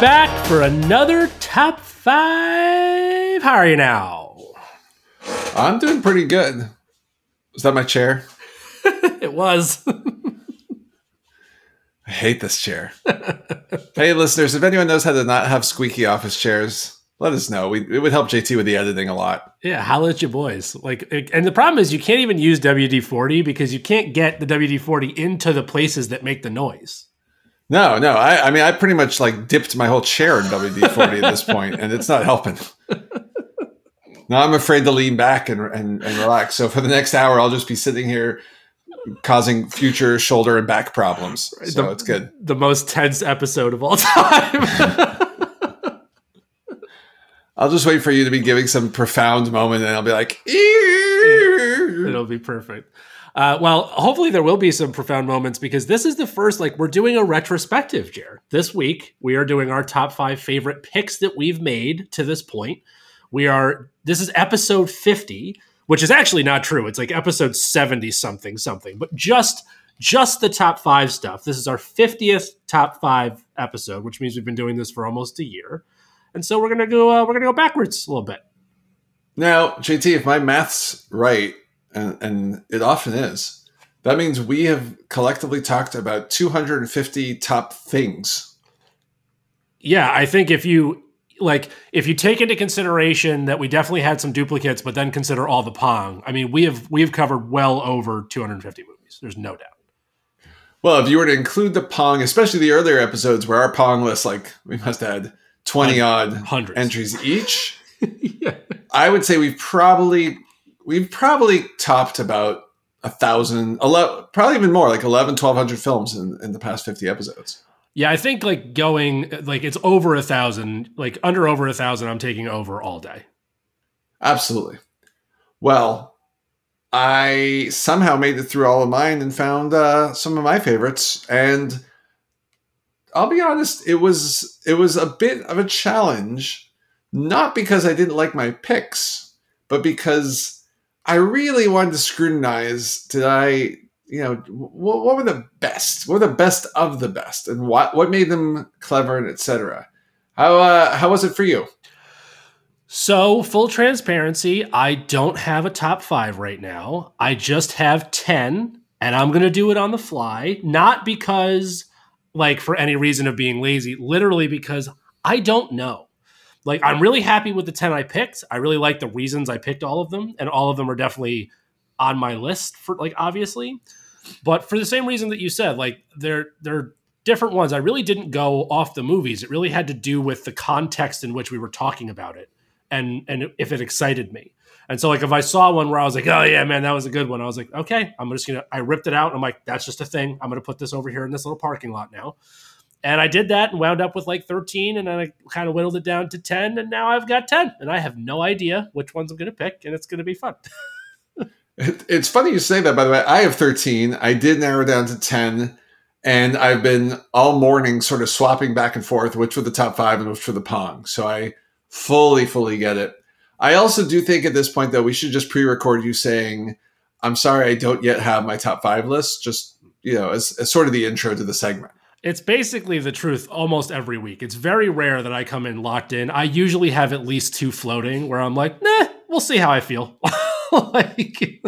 back for another top five. How are you now? I'm doing pretty good. Is that my chair? it was. I hate this chair. hey, listeners, if anyone knows how to not have squeaky office chairs, let us know. We, it would help JT with the editing a lot. Yeah, holla at your boys. Like, and the problem is you can't even use WD forty because you can't get the WD forty into the places that make the noise. No, no. I, I mean, I pretty much like dipped my whole chair in WD forty at this point, and it's not helping. now I'm afraid to lean back and, and and relax. So for the next hour, I'll just be sitting here causing future shoulder and back problems. So the, it's good. The most tense episode of all time. I'll just wait for you to be giving some profound moment, and I'll be like, it'll be perfect. Uh, well, hopefully there will be some profound moments because this is the first, like, we're doing a retrospective, Jer. This week, we are doing our top five favorite picks that we've made to this point. We are, this is episode 50, which is actually not true. It's like episode 70 something, something, but just, just the top five stuff. This is our 50th top five episode, which means we've been doing this for almost a year. And so we're to go, uh, we're to go backwards a little bit. Now, JT, if my math's right, and, and it often is, that means we have collectively talked about 250 top things. Yeah, I think if you like if you take into consideration that we definitely had some duplicates, but then consider all the Pong, I mean, we have we have covered well over 250 movies. There's no doubt. Well, if you were to include the Pong, especially the earlier episodes where our Pong list, like we must have had 20 odd Hundreds. entries each, yeah. I would say we've probably we've probably topped about a thousand, 11, probably even more, like 11, 1200 films in, in the past 50 episodes. Yeah, I think like going like it's over a thousand, like under over a thousand, I'm taking over all day. Absolutely. Well, I somehow made it through all of mine and found uh, some of my favorites. And I'll be honest, it was it was a bit of a challenge, not because I didn't like my picks, but because I really wanted to scrutinize. Did I, you know, what, what were the best? What were the best of the best, and what what made them clever and etc. How uh, how was it for you? So, full transparency, I don't have a top five right now. I just have 10, and I'm going to do it on the fly. Not because, like, for any reason of being lazy, literally because I don't know. Like, I'm really happy with the 10 I picked. I really like the reasons I picked all of them, and all of them are definitely on my list for, like, obviously. But for the same reason that you said, like, they're, they're, different ones. I really didn't go off the movies. It really had to do with the context in which we were talking about it and and if it excited me. And so like if I saw one where I was like, oh yeah, man, that was a good one. I was like, okay, I'm just gonna I ripped it out. I'm like, that's just a thing. I'm gonna put this over here in this little parking lot now. And I did that and wound up with like 13, and then I kind of whittled it down to 10, and now I've got 10. And I have no idea which ones I'm gonna pick, and it's gonna be fun. It's funny you say that, by the way. I have 13. I did narrow down to 10, and I've been all morning sort of swapping back and forth which were the top five and which were the Pong. So I fully, fully get it. I also do think at this point, though, we should just pre record you saying, I'm sorry, I don't yet have my top five list, just, you know, as, as sort of the intro to the segment. It's basically the truth almost every week. It's very rare that I come in locked in. I usually have at least two floating where I'm like, nah, we'll see how I feel. like,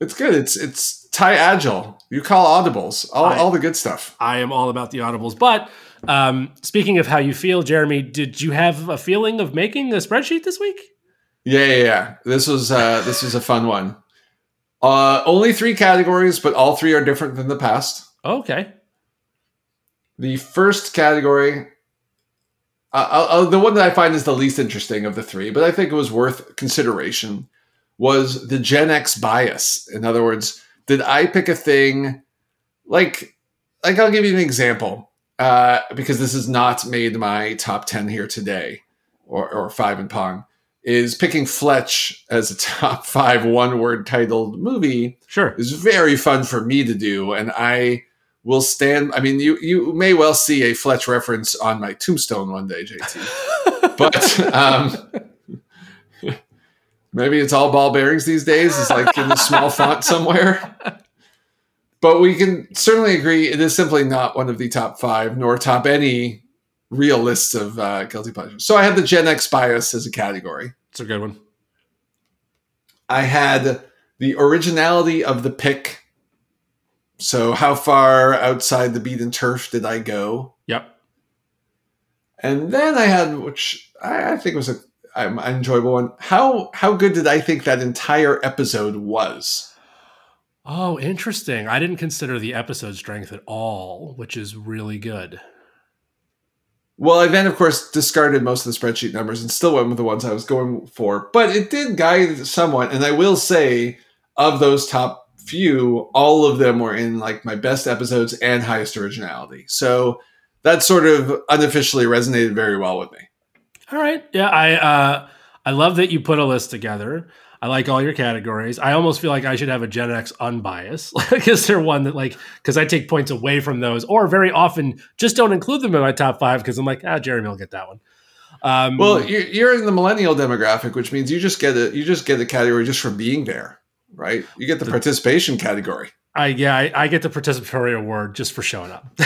It's good. It's it's tie agile. You call audibles, all, I- all the good stuff. I am all about the audibles. But um, speaking of how you feel, Jeremy, did you have a feeling of making a spreadsheet this week? Yeah, yeah, yeah. This was uh, this was a fun one. Uh, only three categories, but all three are different than the past. Okay. The first category, uh, uh, the one that I find is the least interesting of the three, but I think it was worth consideration, was the Gen X bias. In other words, did I pick a thing like, like I'll give you an example uh, because this has not made my top ten here today, or, or five in Pong. Is picking Fletch as a top five one word titled movie Sure. is very fun for me to do, and I will stand. I mean, you you may well see a Fletch reference on my tombstone one day, JT. but um, maybe it's all ball bearings these days. It's like in a small font somewhere. But we can certainly agree it is simply not one of the top five, nor top any real lists of uh, guilty pleasures. So I had the Gen X bias as a category. It's a good one. I had the originality of the pick. So how far outside the beaten turf did I go? Yep. And then I had, which I, I think was a an enjoyable one. How how good did I think that entire episode was? Oh, interesting. I didn't consider the episode strength at all, which is really good. Well, I then, of course, discarded most of the spreadsheet numbers and still went with the ones I was going for. But it did guide somewhat. And I will say, of those top few, all of them were in like my best episodes and highest originality. So that sort of unofficially resonated very well with me. All right. Yeah, I uh I love that you put a list together. I like all your categories. I almost feel like I should have a Gen X unbiased. Like, is there one that like because I take points away from those, or very often just don't include them in my top five because I'm like, ah, Jeremy will get that one. Um, well, you're, you're in the millennial demographic, which means you just get a you just get a category just for being there, right? You get the, the participation category. I yeah, I, I get the participatory award just for showing up.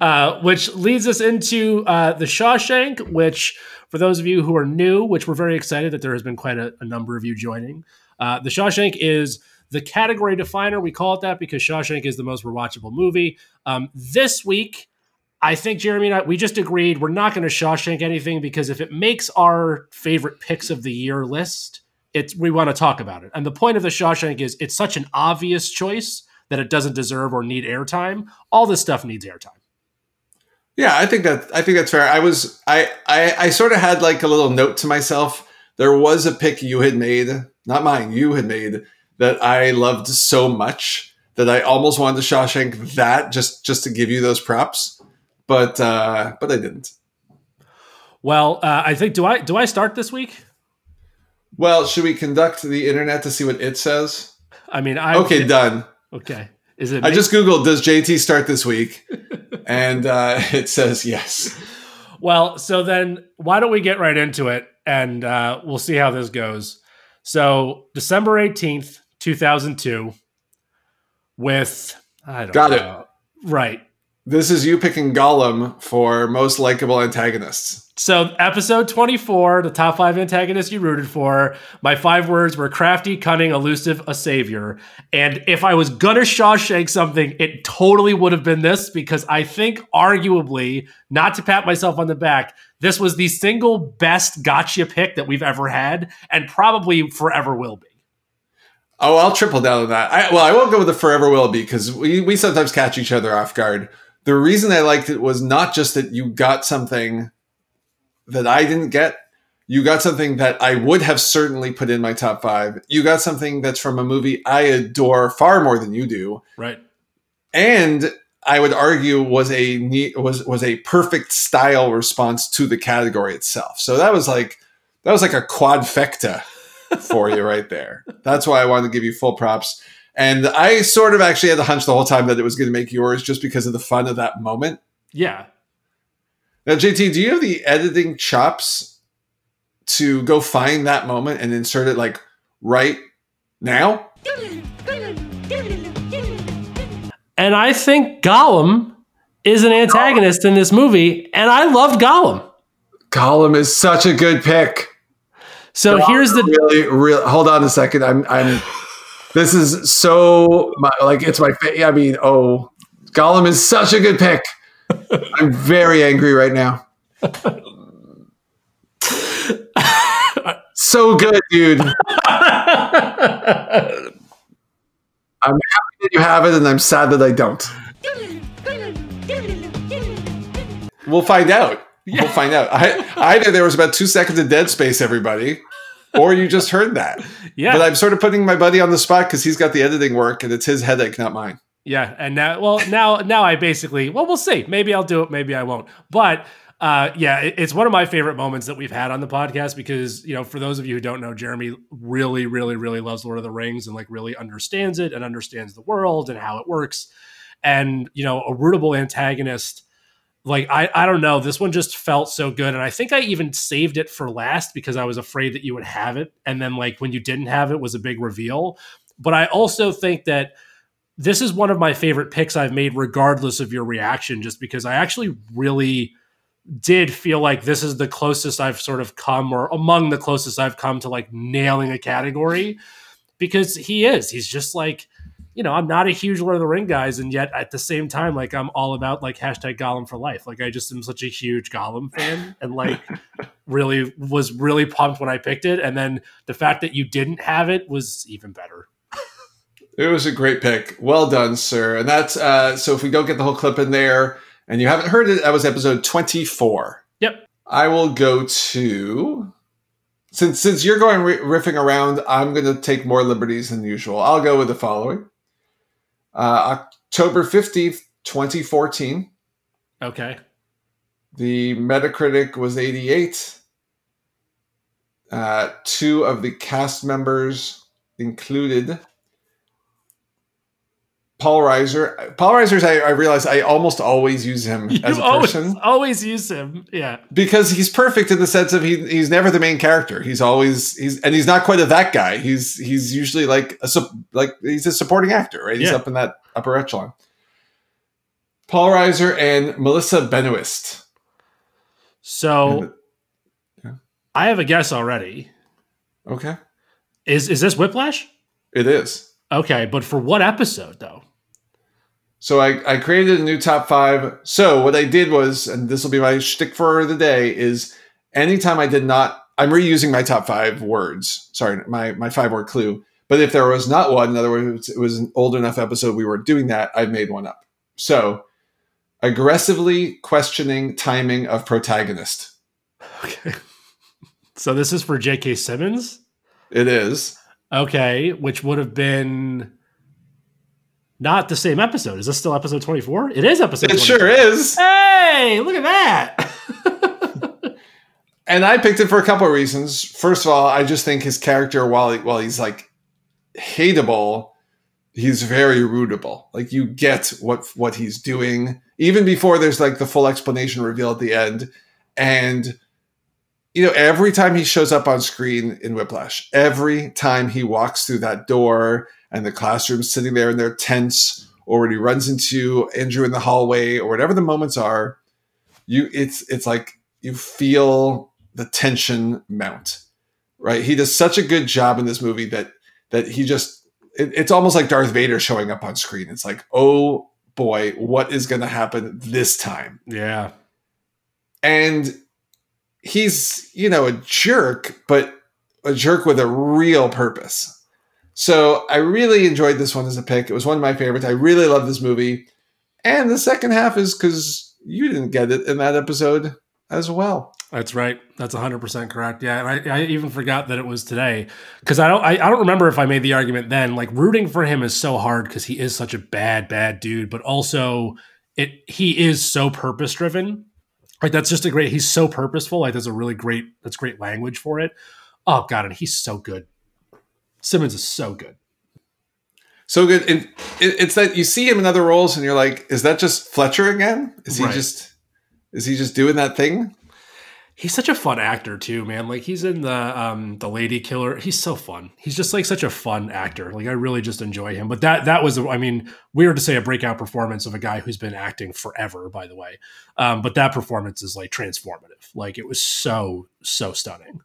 uh, which leads us into uh, the Shawshank, which for those of you who are new, which we're very excited that there has been quite a, a number of you joining, uh, the Shawshank is the category definer. We call it that because Shawshank is the most rewatchable movie. Um, this week, I think Jeremy and I we just agreed we're not going to Shawshank anything because if it makes our favorite picks of the year list, it's we want to talk about it. And the point of the Shawshank is it's such an obvious choice that it doesn't deserve or need airtime. All this stuff needs airtime. Yeah, I think that I think that's fair. I was I, I I sort of had like a little note to myself. There was a pick you had made, not mine, you had made that I loved so much that I almost wanted to Shawshank that just just to give you those props, but uh, but I didn't. Well, uh, I think do I do I start this week? Well, should we conduct the internet to see what it says? I mean, I okay, done. Okay. Is it? I just googled. Does JT start this week? and uh, it says yes. Well, so then why don't we get right into it, and uh, we'll see how this goes. So December eighteenth, two thousand two, with I don't got know. it right. This is you picking Gollum for most likable antagonists. So, episode 24, the top five antagonists you rooted for. My five words were crafty, cunning, elusive, a savior. And if I was gonna Shawshank something, it totally would have been this because I think, arguably, not to pat myself on the back, this was the single best gotcha pick that we've ever had and probably forever will be. Oh, I'll triple down on that. I, well, I won't go with the forever will be because we, we sometimes catch each other off guard. The reason I liked it was not just that you got something that I didn't get. You got something that I would have certainly put in my top five. You got something that's from a movie I adore far more than you do. Right. And I would argue was a was was a perfect style response to the category itself. So that was like that was like a quadfecta for you right there. That's why I wanted to give you full props. And I sort of actually had the hunch the whole time that it was going to make yours just because of the fun of that moment. Yeah. Now, JT, do you have the editing chops to go find that moment and insert it like right now? And I think Gollum is an antagonist in this movie, and I loved Gollum. Gollum is such a good pick. So Gollum here's the really, really. Hold on a second. I'm, I'm. This is so like it's my. I mean, oh, Gollum is such a good pick. I'm very angry right now. so good, dude. I'm happy that you have it, and I'm sad that I don't. We'll find out. Yeah. We'll find out. I, either there was about two seconds of dead space, everybody, or you just heard that. Yeah. But I'm sort of putting my buddy on the spot because he's got the editing work, and it's his headache, not mine. Yeah, and now, well, now, now I basically, well, we'll see. Maybe I'll do it, maybe I won't. But uh, yeah, it's one of my favorite moments that we've had on the podcast because you know, for those of you who don't know, Jeremy really, really, really loves Lord of the Rings and like really understands it and understands the world and how it works. And you know, a rootable antagonist, like I, I don't know, this one just felt so good, and I think I even saved it for last because I was afraid that you would have it, and then like when you didn't have it was a big reveal. But I also think that this is one of my favorite picks I've made, regardless of your reaction, just because I actually really did feel like this is the closest I've sort of come, or among the closest I've come to like nailing a category because he is. He's just like, you know, I'm not a huge Lord of the Ring guys, and yet at the same time, like I'm all about like hashtag Gollum for life. Like I just am such a huge Gollum fan, and like really was really pumped when I picked it, and then the fact that you didn't have it was even better. It was a great pick. Well done, sir. And that's uh, so. If we go get the whole clip in there, and you haven't heard it, that was episode 24. Yep. I will go to since since you're going riffing around, I'm going to take more liberties than usual. I'll go with the following: uh, October 15th, 2014. Okay. The Metacritic was 88. Uh, two of the cast members included Paul Reiser. Paul Reiser's I, I realize I almost always use him you as a always, person. Always use him. Yeah. Because he's perfect in the sense of he he's never the main character. He's always he's and he's not quite a that guy. He's he's usually like a like he's a supporting actor, right? He's Yeah. up in that upper echelon. Paul Reiser and Melissa Benoist. So Yeah. I have a guess already. Okay. Is is this Whiplash? It is. Okay, but for what episode though? So I, I created a new top five. So what I did was, and this will be my shtick for the day, is anytime I did not, I'm reusing my top five words. Sorry, my my five word clue. But if there was not one, in other words, it was an old enough episode we were doing that, I made one up. So aggressively questioning timing of protagonist. Okay. So this is for J.K. Simmons. It is. Okay, which would have been not the same episode. Is this still episode 24? It is episode It 24. sure is. Hey, look at that. and I picked it for a couple of reasons. First of all, I just think his character, while he, while he's like hateable, he's very rootable. Like you get what what he's doing even before there's like the full explanation reveal at the end. And you know, every time he shows up on screen in Whiplash, every time he walks through that door and the classroom's sitting there and they're tense, or when he runs into Andrew in the hallway, or whatever the moments are, you it's it's like you feel the tension mount. Right? He does such a good job in this movie that that he just it, it's almost like Darth Vader showing up on screen. It's like, oh boy, what is going to happen this time? yeah. and he's you know a jerk but a jerk with a real purpose so i really enjoyed this one as a pick it was one of my favorites i really love this movie and the second half is because you didn't get it in that episode as well That's right. That's 100% correct. Yeah, and I, I even forgot that it was today cuz I don't I, I don't remember if I made the argument then like rooting for him is so hard cuz he is such a bad bad dude, but also it he is so purpose driven. Like that's just a great he's so purposeful. Like that's a really great that's great language for it. Oh god, and he's so good. Simmons is so good. so good and it, it's that you see him in other roles and you're like is that just fletcher again is he Right. just is he just doing that thing He's such a fun actor too, man. Like he's in the um the Lady Killer. He's so fun. He's just like such a fun actor. Like I really just enjoy him. But that that was I mean, weird to say a breakout performance of a guy who's been acting forever, by the way. Um, but that performance is like transformative. Like it was so so stunning.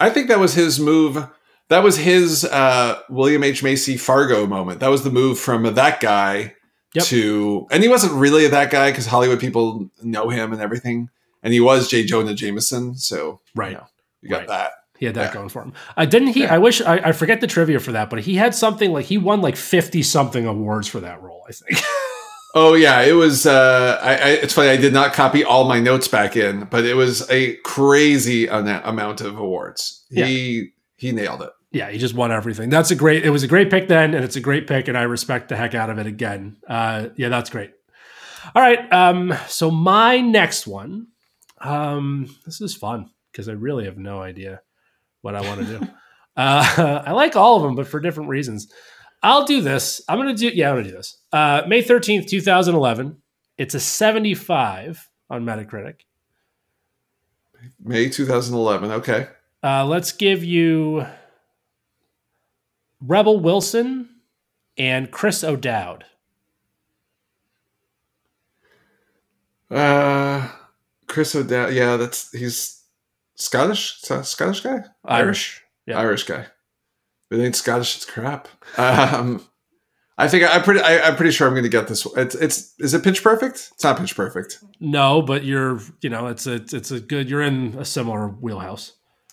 I think that was his move. That was his uh, William H. Macy Fargo moment. That was the move from that guy Yep. to, and he wasn't really that guy because Hollywood people know him and everything. And he was J. Jonah Jameson. So, Right. you, know, you got Right. that. He had that Yeah. going for him. Uh, didn't he? Yeah. I wish I, I forget the trivia for that, but he had something like he won like fifty something awards for that role. I think. Oh, yeah. It was, uh, I, I, it's funny. I did not copy all my notes back in, but it was a crazy amount of awards. He, he nailed it. Yeah, he just won everything. That's a great. It was a great pick then, and it's a great pick, and I respect the heck out of it again. Uh, yeah, that's great. All right, um, so my next one, um, this is fun because I really have no idea what I want to do. uh, I like all of them, but for different reasons. I'll do this. I'm gonna do. Yeah, I'm gonna do this. Uh, May thirteenth, two thousand eleven. It's a seventy-five on Metacritic. May 2011. Okay. Uh, let's give you Rebel Wilson and Chris O'Dowd. Uh, Chris O'Dowd. Yeah, that's he's Scottish. Is that a Scottish guy? Irish. Yeah. Irish guy. If it ain't Scottish. It's crap. Um, I think I, am pretty. I, am pretty sure I'm going to get this. It's. It's. Is it Pitch Perfect? It's not Pitch Perfect. No, but you're. You know, it's a. It's a good. You're in a similar wheelhouse.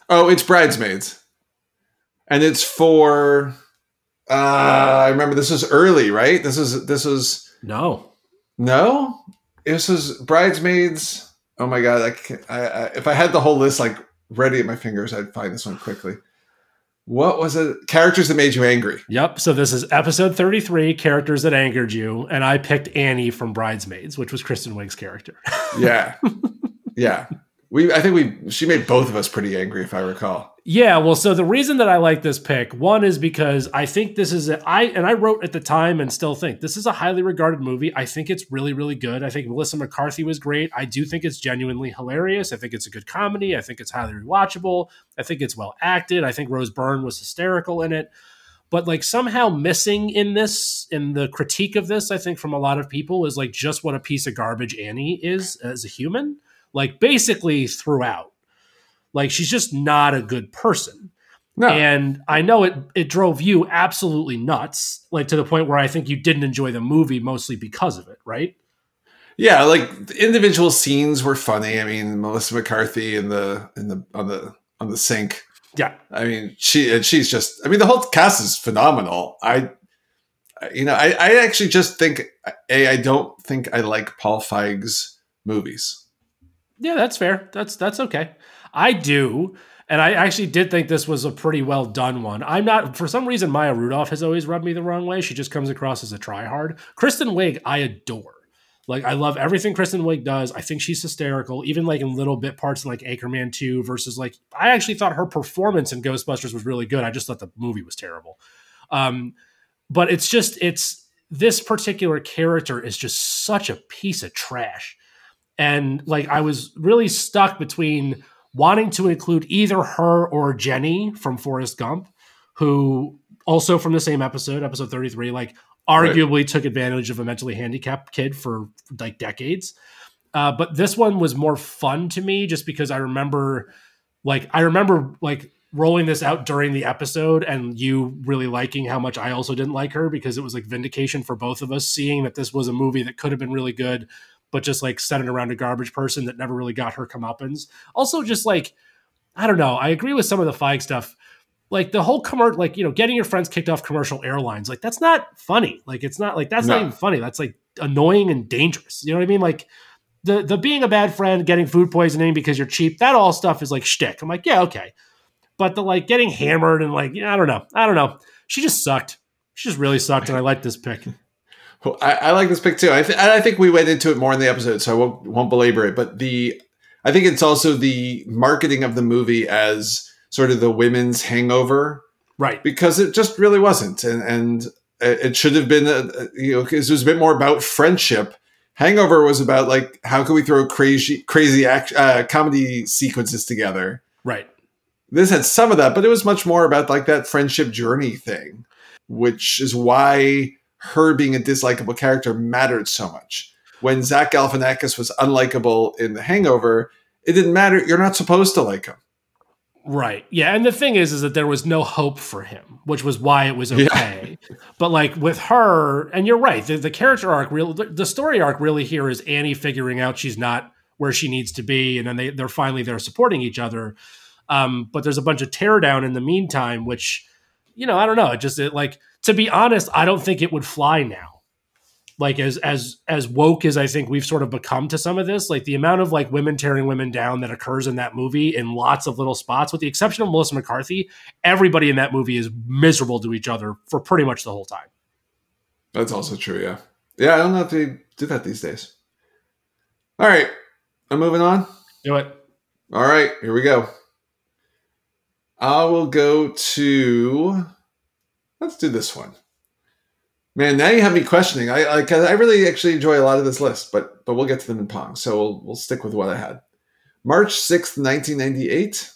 Oh, it's Bridesmaids, and it's for. Uh, I remember this is early, right? This is. This is. No. No, this is Bridesmaids. Oh my god! I, can't, I, I if I had the whole list like ready at my fingers, I'd find this one quickly. What was it? Characters that made you angry. Yep. So this is episode 33, characters that angered you. And I picked Annie from Bridesmaids, which was Kristen Wiig's character. yeah. Yeah. We I think we she made both of us pretty angry, if I recall. Yeah, well, so the reason that I like this pick, one is because I think this is a, I and I wrote at the time and still think this is a highly regarded movie. I think it's really, really good. I think Melissa McCarthy was great. I do think it's genuinely hilarious. I think it's a good comedy. I think it's highly rewatchable. I think it's well acted. I think Rose Byrne was hysterical in it. But like somehow missing in this, in the critique of this, I think from a lot of people is like just what a piece of garbage Annie is as a human. Like basically throughout like she's just not a good person. No. And I know it it drove you absolutely nuts, like to the point where I think you didn't enjoy the movie mostly because of it, right? Yeah, like the individual scenes were funny. I mean, Melissa McCarthy in the in the on the on the sink. Yeah. I mean, she and she's just I mean the whole cast is phenomenal. I you know, I, I actually just think a I don't think I like Paul Feig's movies. Yeah, that's fair. That's that's okay. I do. And I actually did think this was a pretty well done one. I'm not, for some reason, Maya Rudolph has always rubbed me the wrong way. She just comes across as a tryhard. Kristen Wiig, I adore. Like, I love everything Kristen Wiig does. I think she's hysterical, even like in little bit parts in like Anchorman 2 versus like, I actually thought her performance in Ghostbusters was really good. I just thought the movie was terrible. Um, but it's just, it's this particular character is just such a piece of trash. And like, I was really stuck between wanting to include either her or Jenny from Forrest Gump, who also from the same episode, episode 33, like arguably right. took advantage of a mentally handicapped kid for like decades. Uh, but this one was more fun to me just because I remember, like, I remember like rolling this out during the episode and you really liking how much I also didn't like her because it was like vindication for both of us, seeing that this was a movie that could have been really good but just like centered around a garbage person that never really got her comeuppance. Also, just like I don't know. I agree with some of the Feig stuff. Like the whole commercial, like you know, getting your friends kicked off commercial airlines, like that's not funny. Like it's not like that's no. not even funny. That's like annoying and dangerous. You know what I mean? Like the the being a bad friend, getting food poisoning because you're cheap, that all stuff is like shtick. I'm like, yeah, okay. But the like getting hammered and like, yeah, I don't know, I don't know. She just sucked. She just really sucked, and I like this pick. I, I, like this pick too. I, th- I think we went into it more in the episode, so I won't, won't belabor it. But the, I think it's also the marketing of the movie as sort of the women's hangover, right? Because it just really wasn't, and and it should have been, a, you know, because it was a bit more about friendship. Hangover was about like how can we throw crazy crazy act, uh, comedy sequences together, right? This had some of that, but it was much more about like that friendship journey thing, which is why her being a dislikable character mattered so much. When Zach Galifianakis was unlikable in The Hangover, it didn't matter. You're not supposed to like him. Right. Yeah. And the thing is, is that there was no hope for him, which was why it was okay. Yeah. But like with her, and you're right, the, the character arc, real, the story arc really here is Annie figuring out she's not where she needs to be, and then they they're finally there supporting each other. Um, but there's a bunch of teardown in the meantime, which you know I don't know. It just it like to be honest, I don't think it would fly now. Like as as as woke as I think we've sort of become to some of this, like the amount of like women tearing women down that occurs in that movie in lots of little spots, with the exception of Melissa McCarthy, everybody in that movie is miserable to each other for pretty much the whole time. That's also true, yeah. Yeah, I don't know if they do that these days. All right, I'm moving on. Do it. All right, here we go. I will go to Let's do this one. Man, now you have me questioning. I I, I really actually enjoy a lot of this list, but but we'll get to them in Pong. So we'll we'll stick with what I had. March sixth, nineteen ninety eight.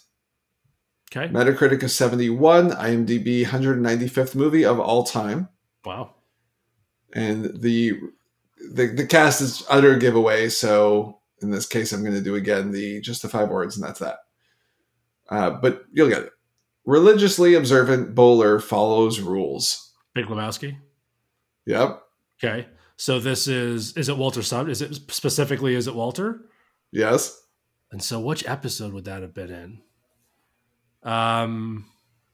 Okay. Metacritic of seventy one. IMDb one hundred ninety fifth movie of all time. Wow. and the the the cast is utter giveaway. So in this case, I'm going to do again the just the five words, and that's that. Uh, but you'll get it. Religiously observant bowler follows rules. Big Lebowski. Yep. Okay. So this is is it Walter Son? Is it specifically is it Walter? Yes. And so which episode would that have been in? Um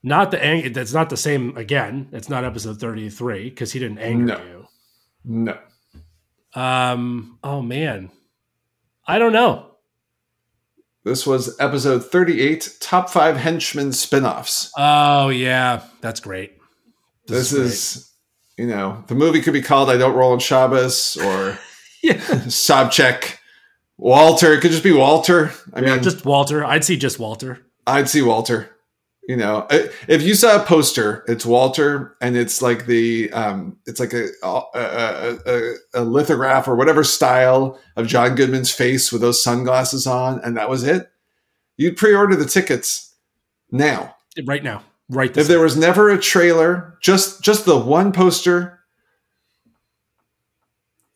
not the ang- that's not the same again. It's not episode 33 because he didn't anger No. you. No. Um oh man. I don't know. This was episode 38, top five henchmen spin-offs. Oh yeah, that's great. This, great. is, you know, the movie could be called I Don't Roll on Shabbos or yeah. Sobchak. Walter. It could just be Walter. I yeah, mean, just Walter. I'd see just Walter. I'd see Walter. You know, if you saw a poster, it's Walter, and it's like the, um, it's like a a, a, a lithograph or whatever style of John Goodman's face with those sunglasses on, and that was it. You'd pre-order the tickets now. Right now. Right If there was never a trailer, just just the one poster.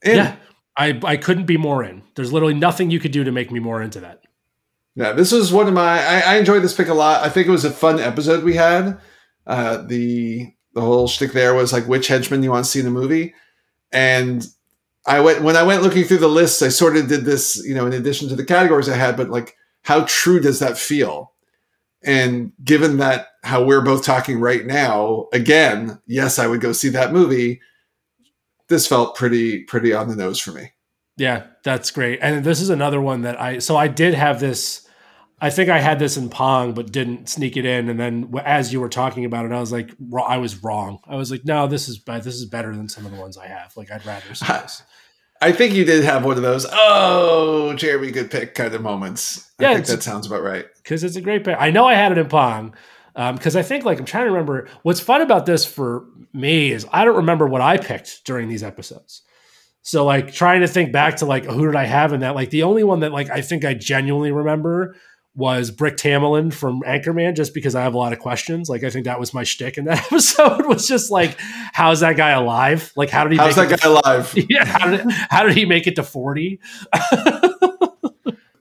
in. Yeah. I, I couldn't be more in. There's literally nothing you could do to make me more into that. Yeah, this was one of my. I, I enjoyed this pick a lot. I think it was a fun episode we had. Uh, the the whole shtick there was like which henchman you want to see in the movie, and I went when I went looking through the lists. I sort of did this, you know, in addition to the categories I had, but like how true does that feel? And given that how we're both talking right now, again, yes, I would go see that movie. This felt pretty pretty on the nose for me. Yeah, that's great. And this is another one that I so I did have this I think I had this in Pong but didn't sneak it in and then as you were talking about it I was like I was wrong. I was like no, this is this is better than some of the ones I have. Like I'd rather see this. I think you did have one of those, oh, Jeremy, good pick kind of moments. I Yeah, think that sounds about right. because it's a great pick. I know I had it in Pong um, because I think like I'm trying to remember what's fun about this for me is I don't remember what I picked during these episodes. So like trying to think back to like who did I have in that? Like the only one that like I think I genuinely remember was Brick Tamland from Anchorman, just because I have a lot of questions. Like I think that was my shtick in that episode was just like, how's that guy alive? Like how did he? How's make that it guy alive? To, yeah, how did how did he make it to forty?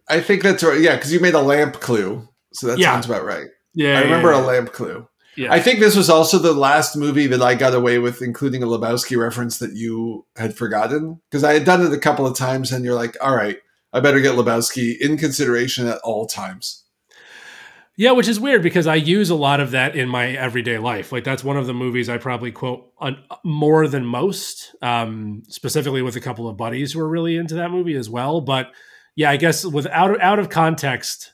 I think that's right. Yeah, because you made a lamp clue. So that Yeah. sounds about right. Yeah, I remember yeah, a lamp clue. Yeah. I think this was also the last movie that I got away with including a Lebowski reference that you had forgotten. Because I had done it a couple of times and you're like, all right, I better get Lebowski in consideration at all times. Yeah, which is weird because I use a lot of that in my everyday life. Like that's one of the movies I probably quote on, more than most, um, specifically with a couple of buddies who are really into that movie as well. But yeah, I guess without out of context,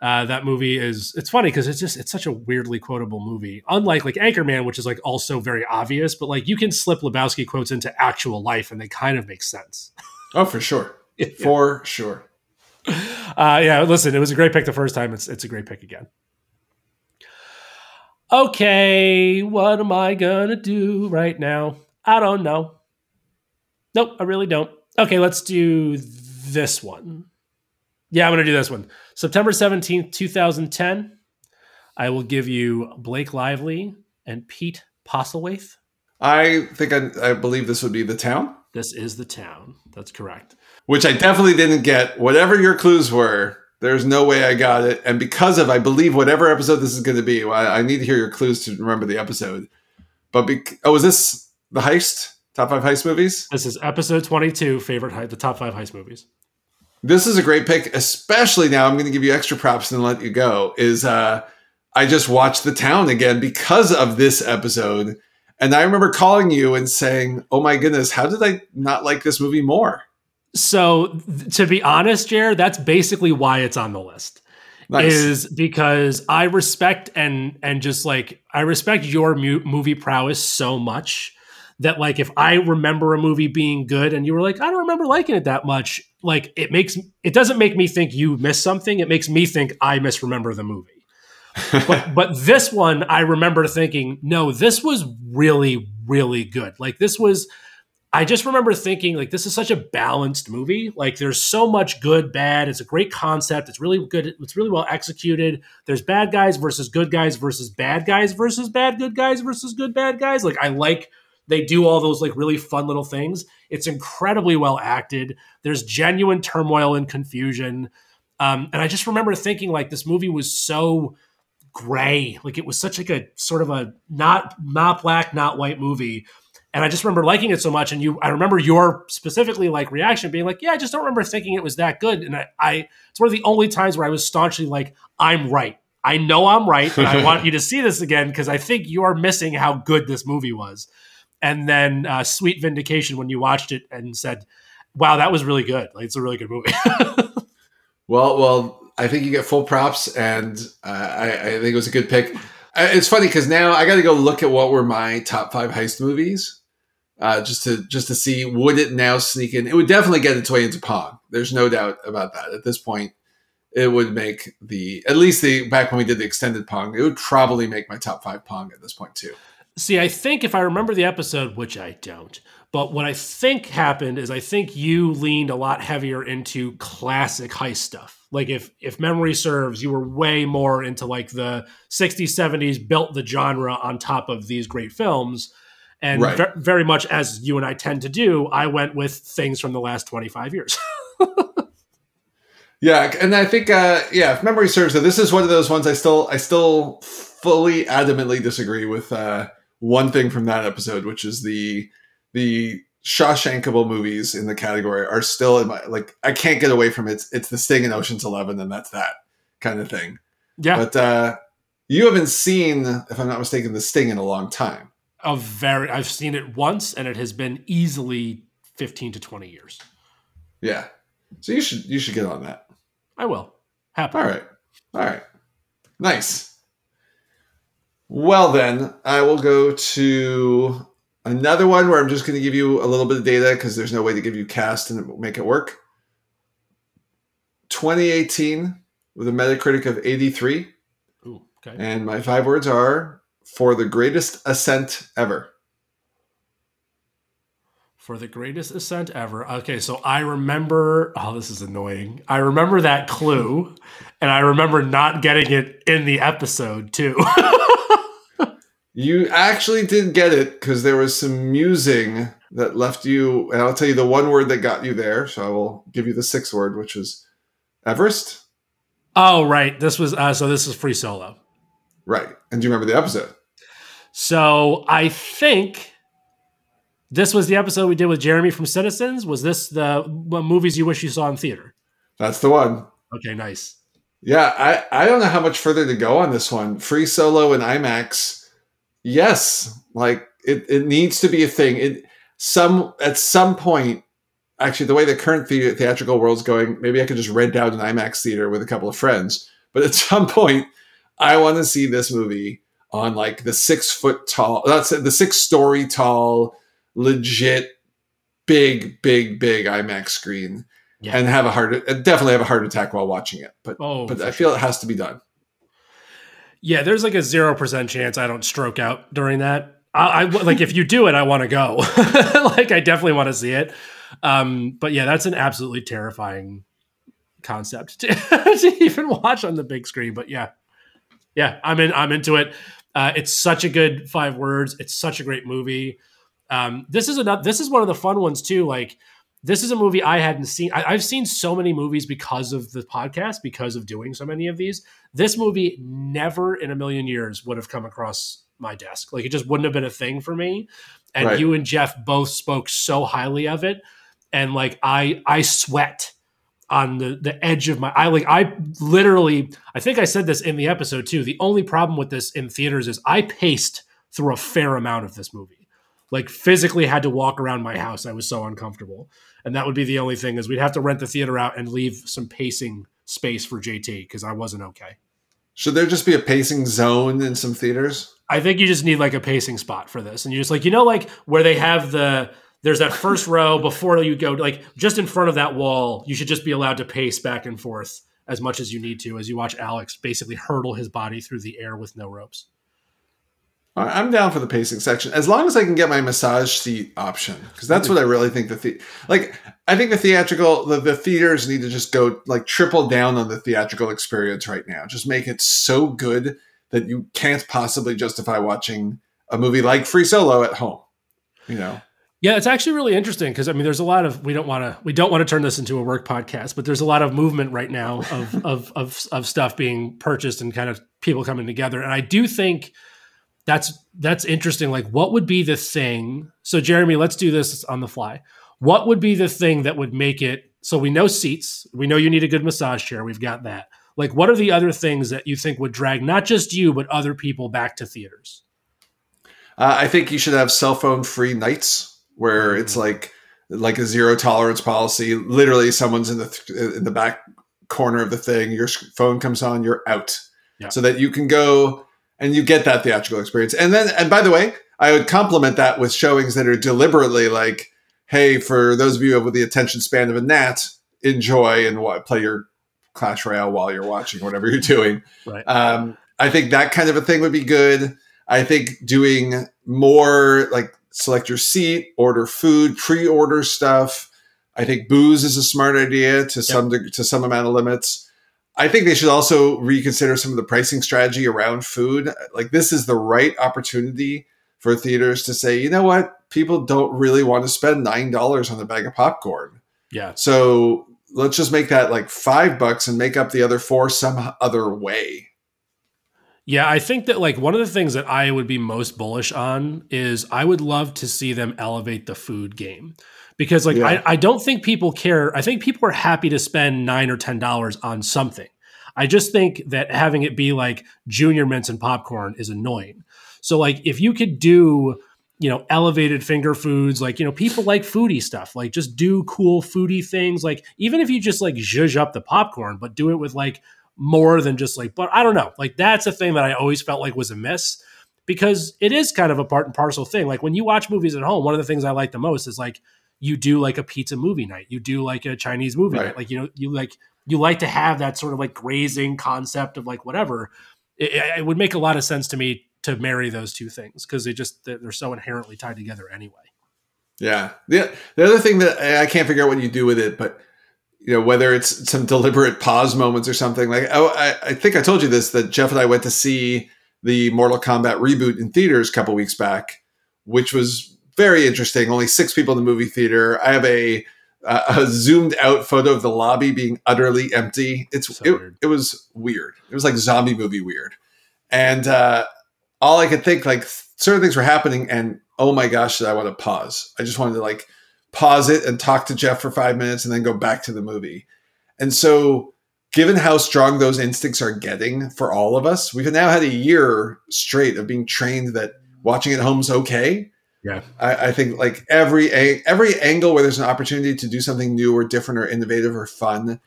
uh, that movie is it's funny because it's just it's such a weirdly quotable movie. Unlike like Anchorman, which is like also very obvious, but like you can slip Lebowski quotes into actual life and they kind of make sense. Oh, for sure. For sure. Uh, yeah, listen, it was a great pick the first time. It's it's a great pick again. Okay, what am I gonna do right now? I don't know. Nope, I really don't. Okay, let's do this one. Yeah, I'm gonna do this one. September 17th, 2010. I will give you Blake Lively and Pete Postlethwaite. I think I, I believe this would be the town. This is the town. That's correct. which I definitely didn't get. Whatever your clues were, there's no way I got it. And because of, I believe, whatever episode this is going to be, I, I need to hear your clues to remember the episode. But bec- oh, is this the heist? Top five heist movies? This is episode 22, favorite hei- the top five heist movies. This is a great pick, especially now. I'm going to give you extra props and let you go. Is uh, I just watched The Town again because of this episode, and I remember calling you and saying, "Oh my goodness, how did I not like this movie more?" So, th- to be honest, Jared, that's basically why it's on the list. Nice. Is because I respect and and just like I respect your mu- movie prowess so much that like if I remember a movie being good and you were like I don't remember liking it that much, like it makes it doesn't make me think you missed something. It makes me think I misremember the movie. but but this one I remember thinking, no, this was really really good. Like this was I just remember thinking like this is such a balanced movie. Like there's so much good, bad. It's a great concept. It's really good. It's really well executed. There's bad guys versus good guys versus bad guys versus bad good guys versus good bad guys. Like I like they do all those like really fun little things. It's incredibly well acted. There's genuine turmoil and confusion. Um, and I just remember thinking like this movie was so gray. Like it was such like a sort of a not not black, not white movie. And I just remember liking it so much. And you I remember your specifically like reaction being like, yeah, I just don't remember thinking it was that good. And I, I it's one of the only times where I was staunchly like, I'm right. I know I'm right, and I want you to see this again because I think you are missing how good this movie was. And then uh, sweet vindication when you watched it and said, "Wow, that was really good. Like it's a really good movie." well, well, I think you get full props, and uh, I, I, think it was a good pick. Uh, it's funny because now I got to go look at what were my top five heist movies, uh, just to just to see would it now sneak in. It would definitely get its way into Pong. There's no doubt about that. At this point, it would make the at least the back when we did the extended Pong, it would probably make my top five Pong at this point too. See, I think if I remember the episode, which I don't, but what I think happened is I think you leaned a lot heavier into classic heist stuff. Like if if memory serves, you were way more into like the 60s, 70s, built the genre on top of these great films. And right. ve- very much as you and I tend to do, I went with things from the last 25 years. yeah, and I think uh yeah, if memory serves, this is one of those ones I still I still fully adamantly disagree with uh one thing from that episode, which is the the Shawshankable movies in the category are still in my like I can't get away from it. It's, it's the Sting in Ocean's Eleven, and that's that kind of thing. Yeah, but uh, you haven't seen, if I'm not mistaken, the Sting in a long time. A very, I've seen it once, and it has been easily fifteen to twenty years. Yeah, so you should you should get on that. I will. Happy. All right, all right, nice. Well, then I will go to another one where I'm just going to give you a little bit of data because there's no way to give you cast and make it work. 2018 with a Metacritic of 83. Ooh, okay. And my five words are for the greatest ascent ever. For the greatest ascent ever. Okay, so I remember. Oh, this is annoying. I remember that clue, and I remember not getting it in the episode too. You actually did get it because there was some musing that left you, and I'll tell you the one word that got you there. So I will give you the sixth word, which is Everest. Oh, right. This was uh, so. This is free solo. Right. And do you remember the episode? So I think this was the episode we did with Jeremy from Citizens. Was this the movies you wish you saw in theater? That's the one. Okay, nice. Yeah, I, I don't know how much further to go on this one. Free solo and IMAX yes, like it, it needs to be a thing. It some at some point, actually, the way the current the- theatrical world's going, maybe I could just rent out an IMAX theater with a couple of friends. But at some point, I want to see this movie on like the six foot tall, that's the six story tall, legit, big, big, big IMAX screen. Yeah. And have a heart, definitely have a heart attack while watching it. But, oh, but I feel sure. it has to be done. Yeah, there's like a zero percent chance I don't stroke out during that. I, I like if you do it, I want to go. like I definitely want to see it. Um, but yeah, that's an absolutely terrifying concept to, to, even watch on the big screen. But yeah, yeah, I'm in. I'm into it. Uh, it's such a good five words. It's such a great movie. Um, this is another. This is one of the fun ones too. Like this is a movie I hadn't seen. I, have seen so many movies because of the podcast, because of doing so many of these. This movie never in a million years would have come across my desk. Like it just wouldn't have been a thing for me. And right. you and Jeff both spoke so highly of it. And like I I sweat on the the edge of my I like I literally I think I said this in the episode too. The only problem with this in theaters is I paced through a fair amount of this movie. Like physically had to walk around my house. I was so uncomfortable and that would be the only thing is we'd have to rent the theater out and leave some pacing space for JT because I wasn't okay. Should there just be a pacing zone in some theaters? I think you just need like a pacing spot for this, and you're just like you know like where they have the there's that first row before you go like just in front of that wall. You should just be allowed to pace back and forth as much as you need to as you watch Alex basically hurdle his body through the air with no ropes. I'm down for the pacing section as long as I can get my massage seat option because that's what I really think the, the like I think the theatrical the, the theaters need to just go like triple down on the theatrical experience right now. Just make it so good that you can't possibly justify watching a movie like Free Solo at home. you know. Yeah, it's actually really interesting because I mean, there's a lot of we don't want to we don't want to turn this into a work podcast, but there's a lot of movement right now of of of of stuff being purchased and kind of people coming together, and I do think that's that's interesting. Like, what would be the thing? So, Jeremy, let's do this on the fly. What would be the thing that would make it so we know seats, we know you need a good massage chair, we've got that. Like, what are the other things that you think would drag not just you but other people back to theaters? Uh, I think you should have cell phone free nights where mm-hmm. it's like like a zero tolerance policy. Literally, someone's in the th- in the back corner of the thing. Your phone comes on, you're out, yeah. so that you can go and you get that theatrical experience. And then, and by the way, I would complement that with showings that are deliberately like, hey, for those of you with the attention span of a gnat, enjoy and what, play your Clash Royale while you're watching whatever you're doing. Right. Um, I think that kind of a thing would be good. I think doing more like select your seat, order food, pre-order stuff. I think booze is a smart idea to yep. some to some amount of limits. I think they should also reconsider some of the pricing strategy around food. Like this is the right opportunity for theaters to say, you know what, people don't really want to spend nine dollars on a bag of popcorn. Yeah. So let's just make that like five bucks and make up the other four some other way. Yeah, I think that like one of the things that I would be most bullish on is I would love to see them elevate the food game. Because like yeah. I, I don't think people care. I think people are happy to spend nine or ten dollars on something. I just think that having it be like junior mints and popcorn is annoying. So like if you could do you know elevated finger foods like you know people like foodie stuff like just do cool foodie things like even if you just like zhuzh up the popcorn but do it with like more than just like but i don't know like that's a thing that i always felt like was a miss because it is kind of a part and parcel thing like when you watch movies at home one of the things i like the most is like you do like a pizza movie night you do like a chinese movie right. night like you know you like you like to have that sort of like grazing concept of like whatever it, it would make a lot of sense to me to marry those two things because they just they're so inherently tied together anyway. Yeah. The, the other thing that I can't figure out what you do with it, but you know, whether it's some deliberate pause moments or something like, oh, I, I think I told you this, that Jeff and I went to see the Mortal Kombat reboot in theaters a couple weeks back, which was very interesting. Only six people in the movie theater. I have a, uh, a zoomed out photo of the lobby being utterly empty. It's, so it, it was weird. It was like zombie movie weird. And, uh, all I could think like certain things were happening, and oh my gosh, did I want to pause? I just wanted to like pause it and talk to Jeff for five minutes and then go back to the movie. And so, given how strong those instincts are getting for all of us, we've now had a year straight of being trained that watching at home is okay. Yeah, I, I think like every every angle where there's an opportunity to do something new or different or innovative or fun,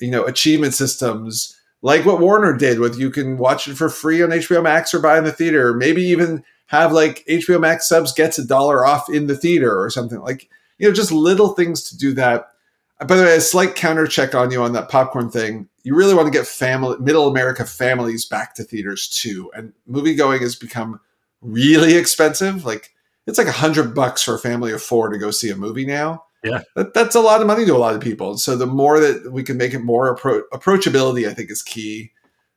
you know, achievement systems like what Warner did with you can watch it for free on HBO Max or buy in the theater. Maybe even have like HBO Max subs gets a dollar off in the theater or something like you know just little things to do that. By the way, a slight counter check on you on that popcorn thing. You really want to get family middle America families back to theaters too. And movie going has become really expensive. Like it's like a hundred bucks for a family of four to go see a movie now. Yeah, that, that's a lot of money to a lot of people. So the more that we can make it more appro- approachability, I think is key.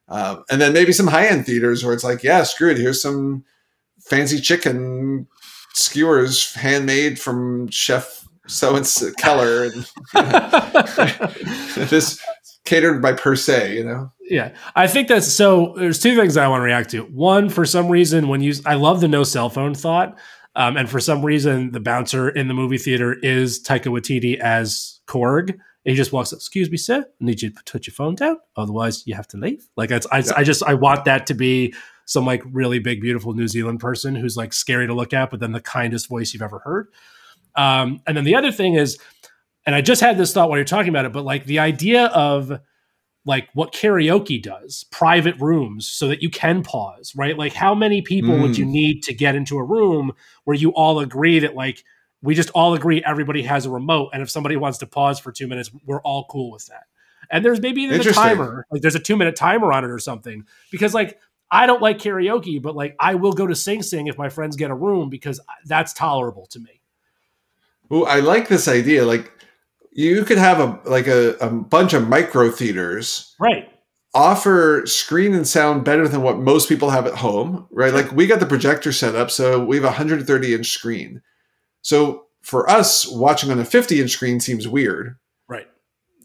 Um, and then maybe some high end theaters where it's like, yeah, screw it. Here's some fancy chicken skewers handmade from Chef so and Keller. And, this catered by per se, you know? Yeah. I think that's so. There's two things I want to react to. One, for some reason, when you, I love the no cell phone thought. Um, and for some reason, the bouncer in the movie theater is Taika Waititi as Korg. And he just walks up, excuse me, sir, I need you to put your phone down. Otherwise, you have to leave. Like, I, yeah. I just, I want that to be some like really big, beautiful New Zealand person who's like scary to look at, but then the kindest voice you've ever heard. Um, and then the other thing is, and I just had this thought while you're talking about it, but like the idea of like what karaoke does, private rooms, so that you can pause, right? Like, how many people mm. would you mm. need to get into a room where you all agree that, like, we just all agree everybody has a remote, and if somebody wants to pause for two minutes, we're all cool with that. And there's maybe even a timer, like there's a two minute timer on it or something, because like I don't like karaoke, but like I will go to Sing Sing if my friends get a room because that's tolerable to me. Oh, I like this idea. Like you could have a like a, a bunch of micro theaters right offer screen and sound better than what most people have at home right like we got the projector set up so we have a 130 inch screen So for us, watching on a 50 inch screen seems weird. Right.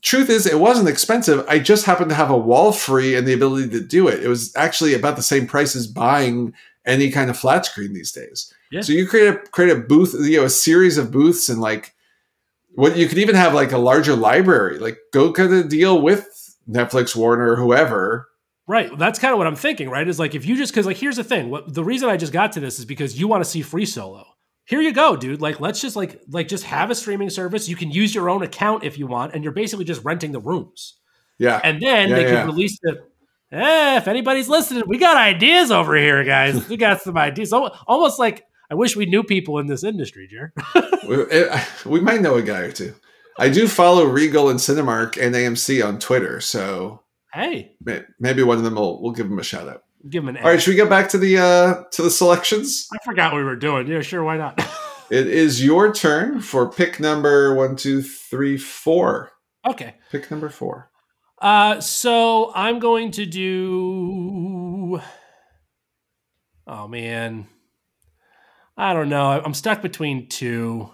Truth is, it wasn't expensive. I just happened to have a wall free and the ability to do it. It was actually about the same price as buying any kind of flat screen these days. Yeah. So you create a create a booth, you know, a series of booths and like what you could even have like a larger library. Like go cut a deal with Netflix, Warner, whoever. Right. That's kind of what I'm thinking, right? Is like if you just because like here's the thing. What the reason I just got to this is because you want to see free solo. Here you go, dude. Like let's just like like just have a streaming service. You can use your own account if you want, and you're basically just renting the rooms. Yeah. And then Yeah, they yeah. could release the. Eh, if anybody's listening, we got ideas over here, guys. We got some ideas. Almost like I wish we knew people in this industry, Jer. we, we might know a guy or two. I do follow Regal and Cinemark and AMC on Twitter, so hey, may- maybe one of them will we'll give them a shout out. give them an. All right, should we get back to the uh to the selections? I forgot what we were doing. Yeah, sure. Why not? It is your turn for pick number one, two, three, four. okay. Pick number four. Uh, so I'm going to do. Oh man, I don't know. I'm stuck between two,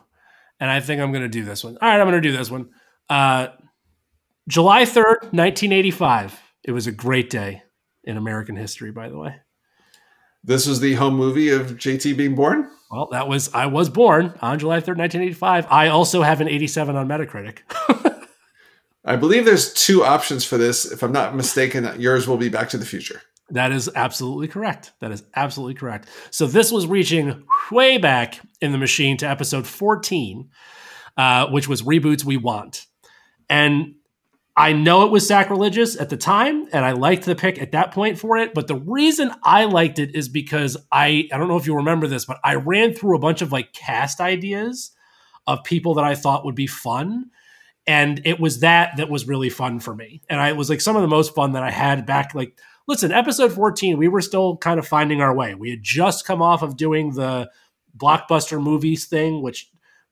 and I think I'm going to do this one. All right, I'm going to do this one. Uh, July third, 1985. It was a great day in American history, by the way. This was the home movie of JT being born. Well, that was I was born on July 3rd, 1985. I also have an 87 on Metacritic. I believe there's two options for this. If I'm not mistaken, yours will be Back to the Future. That is absolutely correct. That is absolutely correct. So this was reaching way back in the machine to episode 14, uh, which was reboots we want. And I know it was sacrilegious at the time, and I liked the pick at that point for it. But the reason I liked it is because I I don't know if you remember this, but I ran through a bunch of like cast ideas of people that I thought would be fun. And it was that that was really fun for me. And I it was like some of the most fun that I had back like listen, episode 14, we were still kind of finding our way. We had just come off of doing the blockbuster movies thing, which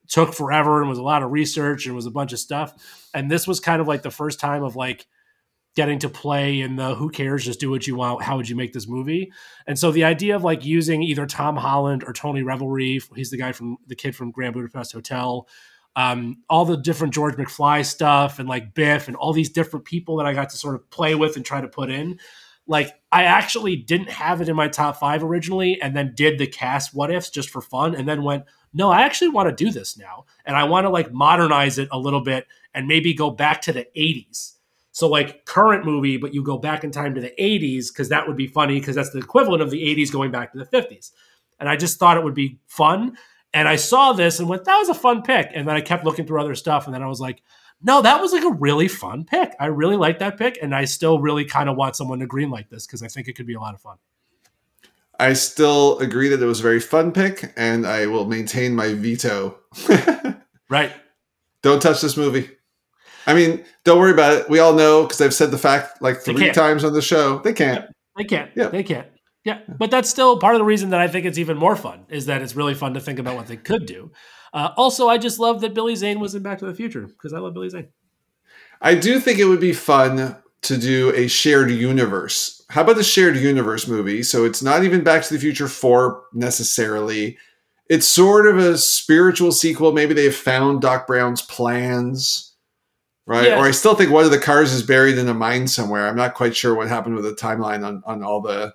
took forever and was a lot of research and was a bunch of stuff. And this was kind of like the first time of like getting to play in the who cares, just do what you want. How would you make this movie? And so the idea of like using either Tom Holland or Tony Revolori, he's the guy from the kid from Grand Budapest Hotel, um, all the different George McFly stuff and like Biff and all these different people that I got to sort of play with and try to put in. Like I actually didn't have it in my top five originally, and then did the cast what ifs just for fun, and then went, no, I actually want to do this now, and I want to like modernize it a little bit and maybe go back to the '80s. So like current movie, but you go back in time to the '80s because that would be funny because that's the equivalent of the '80s going back to the '50s. And I just thought it would be fun. And I saw this and went, that was a fun pick. And then I kept looking through other stuff. And then I was like, no, that was like a really fun pick. I really like that pick. And I still really kind of want someone to green like this because I think it could be a lot of fun. I still agree that it was a very fun pick, and I will maintain my veto. Right. Don't touch this movie. I mean, don't worry about it. We all know because I've said the fact like three times on the show. They can't. They can't. Yeah. They can't. Yeah. But that's still part of the reason that I think it's even more fun is that it's really fun to think about what they could do. Uh, also, I just love that Billy Zane was in Back to the Future because I love Billy Zane. I do think it would be fun to do a shared universe. How about the shared universe movie? So it's not even Back to the Future 4 necessarily. It's sort of a spiritual sequel. Maybe they have found Doc Brown's plans, right? Yeah. Or I still think one of the cars is buried in a mine somewhere. I'm not quite sure what happened with the timeline on, on all the.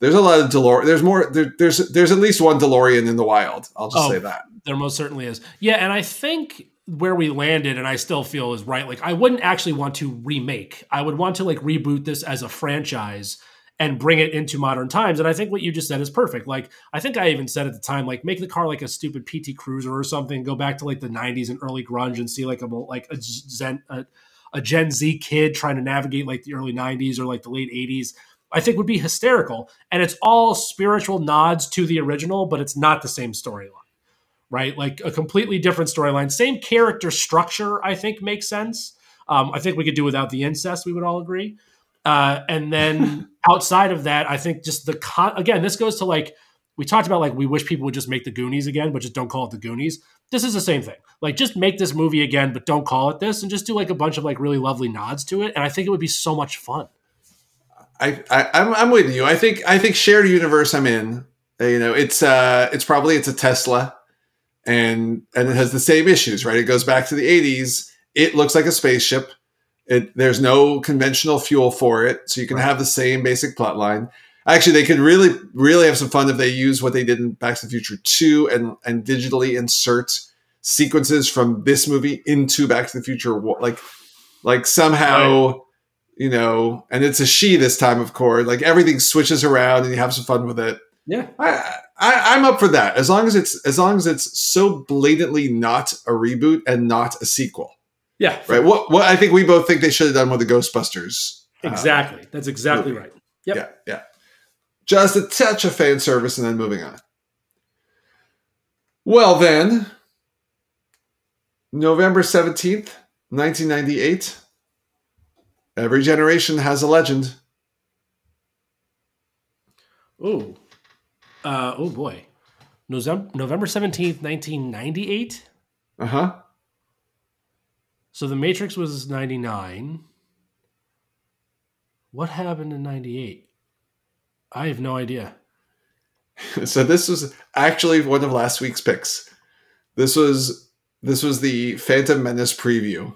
There's a lot of DeLorean. There's more. There, there's there's at least one DeLorean in the wild. I'll just Oh. say that. There most certainly is. Yeah, and I think where we landed, and I still feel is right. Like I wouldn't actually want to remake. I would want to like reboot this as a franchise and bring it into modern times. And I think what you just said is perfect. Like I think I even said at the time, like make the car like a stupid PT Cruiser or something. Go back to like the '90s and early grunge and see like a like a Gen a, a Gen Z kid trying to navigate like the early '90s or like the late '80s. I think would be hysterical. And it's all spiritual nods to the original, but it's not the same storyline right? Like a completely different storyline. Same character structure, I think makes sense. Um, I think we could do without the incest. We would all agree. Uh, and then outside of that, I think just the con- again, this goes to like we talked about. Like we wish people would just make the Goonies again, but just don't call it the Goonies. This is the same thing. Like just make this movie again, but don't call it this, and just do like a bunch of like really lovely nods to it. And I think it would be so much fun. I, I I'm I'm with you. I think I think shared universe I'm in. Uh, You know, it's uh it's probably it's a Tesla. and and it has the same issues, right? It goes back to the 80s. It looks like a spaceship. It, there's no conventional fuel for it, so you can Right. have the same basic plot line. Actually, they could really, really have some fun if they use what they did in Back to the Future 2 and, and digitally insert sequences from this movie into Back to the Future. Like, like somehow, you know, and it's a she this time, of course. Like everything switches around and you have some fun with it. Yeah. I, I I'm up for that as long as it's as long as it's so blatantly not a reboot and not a sequel, Yeah. right? What what I think we both think they should have done with the Ghostbusters. uh, Exactly. That's exactly movie. right. Yep. Yeah, yeah. Just a touch of fan service and then moving on. Well then, November 17th, 1998. Every generation has a legend. Ooh. Uh, oh boy. November November 17th, 1998. Uh-huh. So the Matrix was 99. What happened in 98? I have no idea. So this was actually one of last week's picks. This was this was the Phantom Menace preview.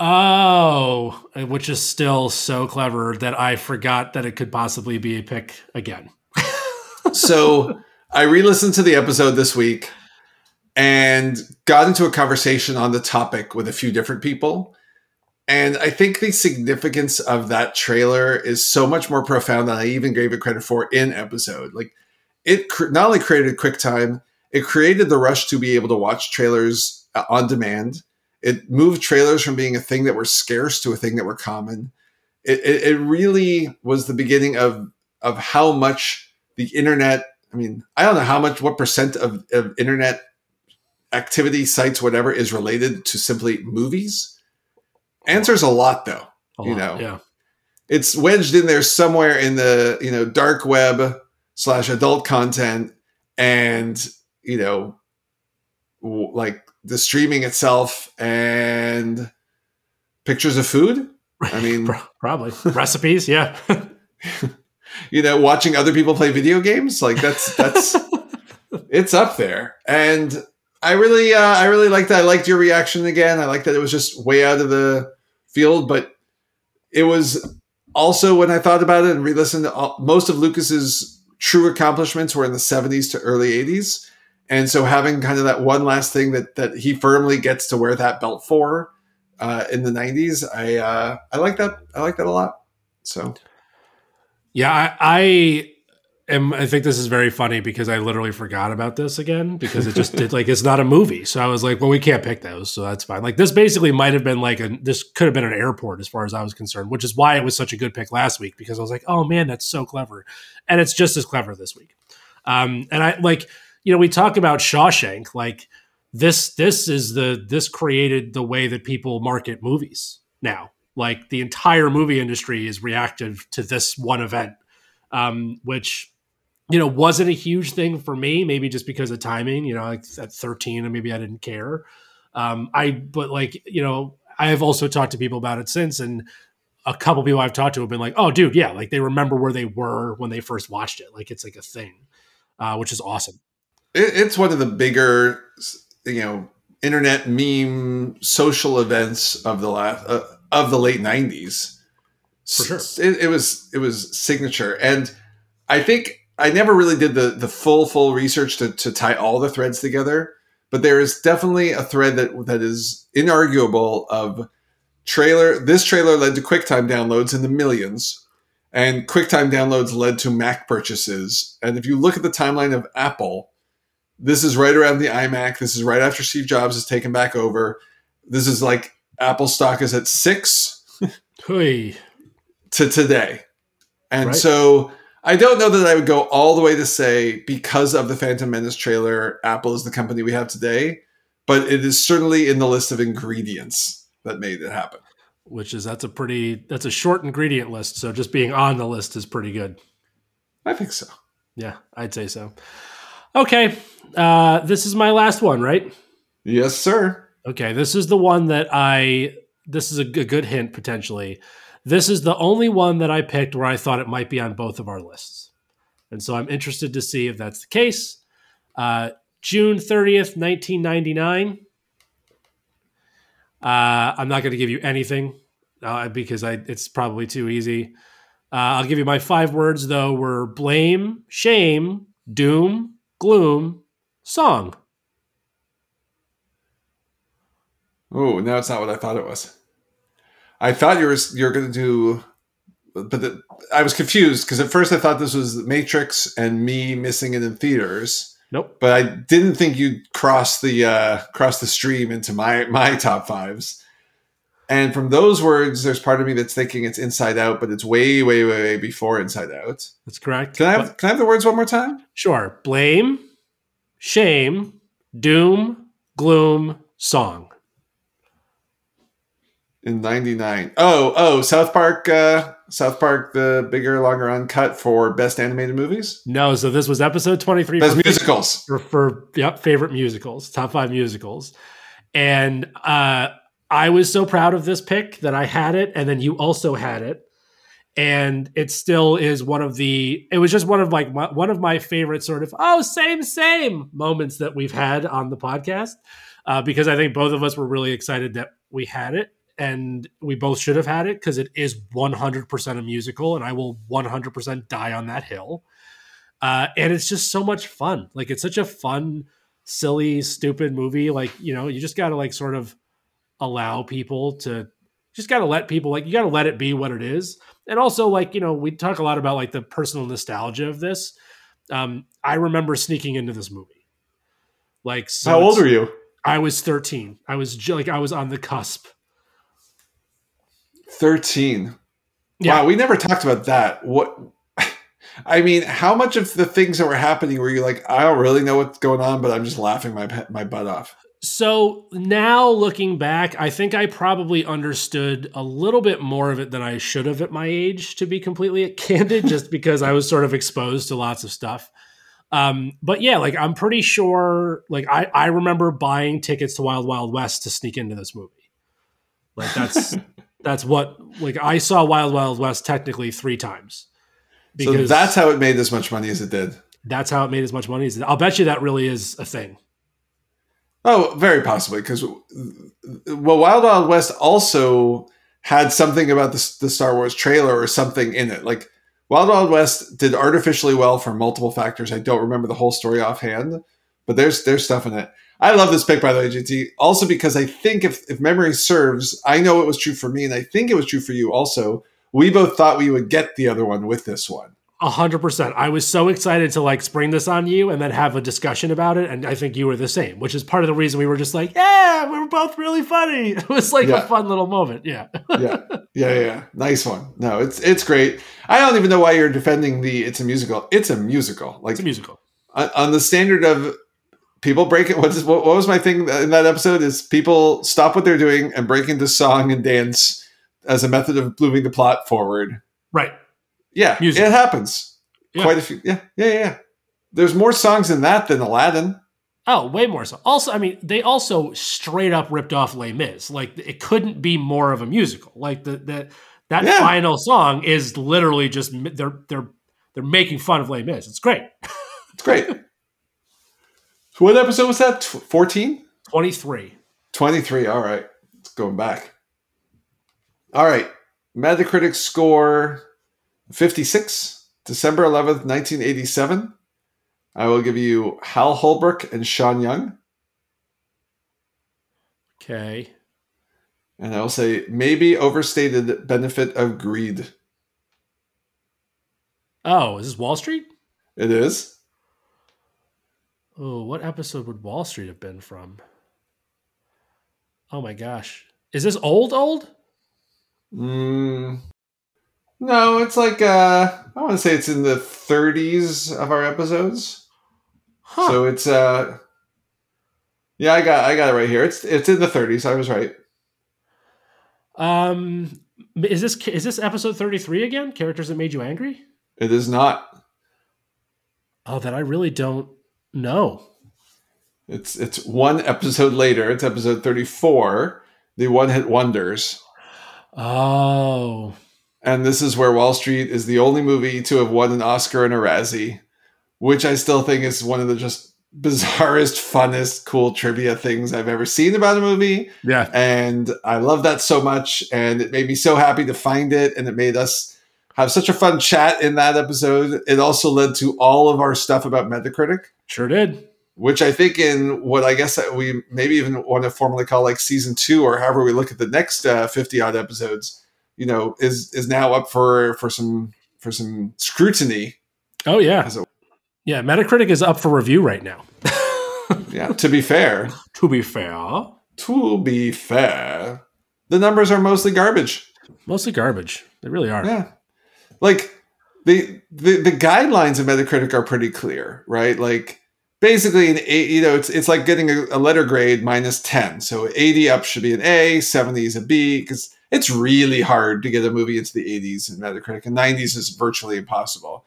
Oh, which is still so clever that I forgot that it could possibly be a pick again. So I re-listened to the episode this week and got into a conversation on the topic with a few different people. And I think the significance of that trailer is so much more profound than I even gave it credit for in episode. Like it cr- not only created QuickTime, it created the rush to be able to watch trailers uh, on demand. It moved trailers from being a thing that were scarce to a thing that were common. It, it, it really was the beginning of of how much the internet. I mean, I don't know how much, what percent of, of internet activity sites, whatever, is related to simply movies. Answers a lot, though. A You lot, know. yeah. It's wedged in there somewhere in the you know dark web slash adult content, and you know, like the streaming itself and pictures of food. I mean, Probably recipes. Yeah. you know, watching other people play video games, like that's that's it's up there. And I really uh, I really liked that. I liked your reaction again. I liked that it was just way out of the field, but it was also when I thought about it and re-listened to all, most of Lucas's true accomplishments were in the 70s to early 80s. And so having kind of that one last thing that that he firmly gets to wear that belt for uh, in the 90s, I uh, I like that. I like that a lot. So Yeah, I, I am. I think this is very funny because I literally forgot about this again because it just did like it's not a movie. So I was like, well, we can't pick those, so that's fine. Like this basically might have been like a this could have been an airport as far as I was concerned, which is why it was such a good pick last week because I was like, oh man, that's so clever, and it's just as clever this week. Um, and I like you know we talk about Shawshank like this this is the this created the way that people market movies now. Like the entire movie industry is reactive to this one event um, which you know wasn't a huge thing for me maybe just because of timing you know like at 13 and maybe i didn't care. Um, i but like you know i have also talked to people about it since and a couple people i've talked to have been like oh dude yeah like they remember where they were when they first watched it. Like it's like a thing uh, which is awesome it, it's one of the bigger, you know, internet meme social events of the last uh, of the late '90s. For sure. it, it was it was signature, and I think I never really did the the full full research to to tie all the threads together. But there is definitely a thread that that is inarguable of trailer. This trailer led to QuickTime downloads in the millions, and QuickTime downloads led to Mac purchases. And if you look at the timeline of Apple, this is right around the iMac. This is right after Steve Jobs is taken back over. This is like Apple stock is at six to today. And Right. so I don't know that I would go all the way to say because of the Phantom Menace trailer, Apple is the company we have today, but it is certainly in the list of ingredients that made it happen. which is that's a pretty that's a short ingredient list so just being on the list is pretty good I think so. yeah i'd say so okay uh this is my last one right Yes, sir. okay this is the one that i this is a g- good hint potentially this is the only one that i picked where i thought it might be on both of our lists and so i'm interested to see if that's the case uh June 30th, 1999. Uh, I'm not going to give you anything uh, because I, it's probably too easy. Uh, I'll give you my five words, though, were blame, shame, doom, gloom, song. Oh, now it's not what I thought it was. I thought you were you're going to do, but the, I was confused because at first I thought this was Matrix and me missing it in theaters. Nope. But I didn't think you'd cross the uh, cross the stream into my my top fives. And from those words, there's part of me that's thinking it's Inside Out, but it's way, way, way, way before Inside Out. That's correct. Can I have, can I have the words one more time? Sure. Blame, shame, doom, gloom, song. In '99. Oh, oh, South Park. Uh, South Park, the bigger, longer uncut for best animated movies. No, so this was episode 23 Best for, musicals. for, for yep, favorite musicals, top five musicals. And uh, I was so proud of this pick that I had it, and then you also had it. And it still is one of the. It was just one of like my, one of my favorite sort of oh same same moments that we've had on the podcast, uh, because I think both of us were really excited that we had it, and we both should have had it because it is 100% a musical, and I will 100% die on that hill. Uh, and it's just so much fun. Like it's such a fun, silly, stupid movie. Like you know, you just got to like sort of allow people to just got to let people like you got to let it be what it is and also like you know we talk a lot about like the personal nostalgia of this um i remember sneaking into this movie like so How old are you? i was 13 i was like i was on the cusp 13. Yeah. Wow, we never talked about that. What I mean, how much of the things that were happening were you like, I don't really know what's going on, but I'm just laughing my my butt off. So now looking back, I think I probably understood a little bit more of it than I should have at my age, to be completely candid, just because I was sort of exposed to lots of stuff. Um, but yeah, like I'm pretty sure, like I, I remember buying tickets to Wild Wild West to sneak into this movie. Like that's that's what like I saw Wild Wild West technically three times. so that's how it made as much money as it did. that's how it made as much money as it. I'll bet you that really is a thing. Oh, very possibly because well, Wild Wild West also had something about the, the Star Wars trailer or something in it. Like Wild Wild West did artificially well for multiple factors. I don't remember the whole story offhand, but there's there's stuff in it. I love this pick by the way, GT. Also because I think if if memory serves, I know it was true for me, and I think it was true for you also. We both thought we would get the other one with this one. A hundred percent. I was so excited to like spring this on you and then have a discussion about it, and I think you were the same, which is part of the reason we were just like, yeah, we were both really funny. It was like Yeah. a fun little moment. Yeah. yeah, yeah, yeah, yeah. Nice one. No, it's it's great. I don't even know why you're defending the. It's a musical. It's a musical. Like It's a musical. on, on the standard of people break it. What, is, what, what was my thing in that episode? Is people stop what they're doing and break into song and dance as a method of moving the plot forward. Right. Yeah, Music. it happens. Yeah. Quite a few. Yeah, yeah, yeah, yeah. There's more songs in that than Aladdin. Oh, way more so. Also, I mean, they also straight up ripped off Les Mis. Like it couldn't be more of a musical. Like the, the that Yeah. final song is literally just they're they're they're making fun of Les Mis. It's great. It's great. so what episode was that? 14? Twenty three. 23. All right. It's going back. All right. Metacritic score 56, December 11th, 1987. I will give you Hal Holbrook and Sean Young. Okay. And I will say maybe overstated benefit of greed. Oh, is this Wall Street? It is. Oh, what episode would Wall Street have been from? Oh my gosh. Is this old old? Mm, no, it's like, uh, I want to say it's in the 30s of our episodes. Huh. So it's uh Yeah, I got I got it right here. It's it's in the 30s. I was right. um is this is this episode 33 again? Characters that made you angry? It is not. Oh, that I really don't know. It's it's one episode later. It's episode 34, the one hit wonders. Oh. And this is where Wall Street is the only movie to have won an Oscar and a Razzie, which I still think is one of the just bizarrest, funnest, cool trivia things I've ever seen about a movie. Yeah. And I love that so much. And it made me so happy to find it. And it made us have such a fun chat in that episode. It also led to all of our stuff about Metacritic, Sure did. which I think in what I guess we maybe even want to formally call like season two or however we look at the next uh, 50 odd episodes, you know, is, is now up for, for some, for some scrutiny. Oh yeah. As a- Yeah, Metacritic is up for review right now. Yeah. to be fair, To be fair, to be fair, the numbers are mostly garbage. mostly garbage. They really are. Yeah. Like the the the guidelines of Metacritic are pretty clear, right? Like basically an eight, you know, it's it's like getting a, a letter grade minus 10. So 80 up should be an A, 70 is a B, because it's really hard to get a movie into the 80s in Metacritic, and 90s is virtually impossible.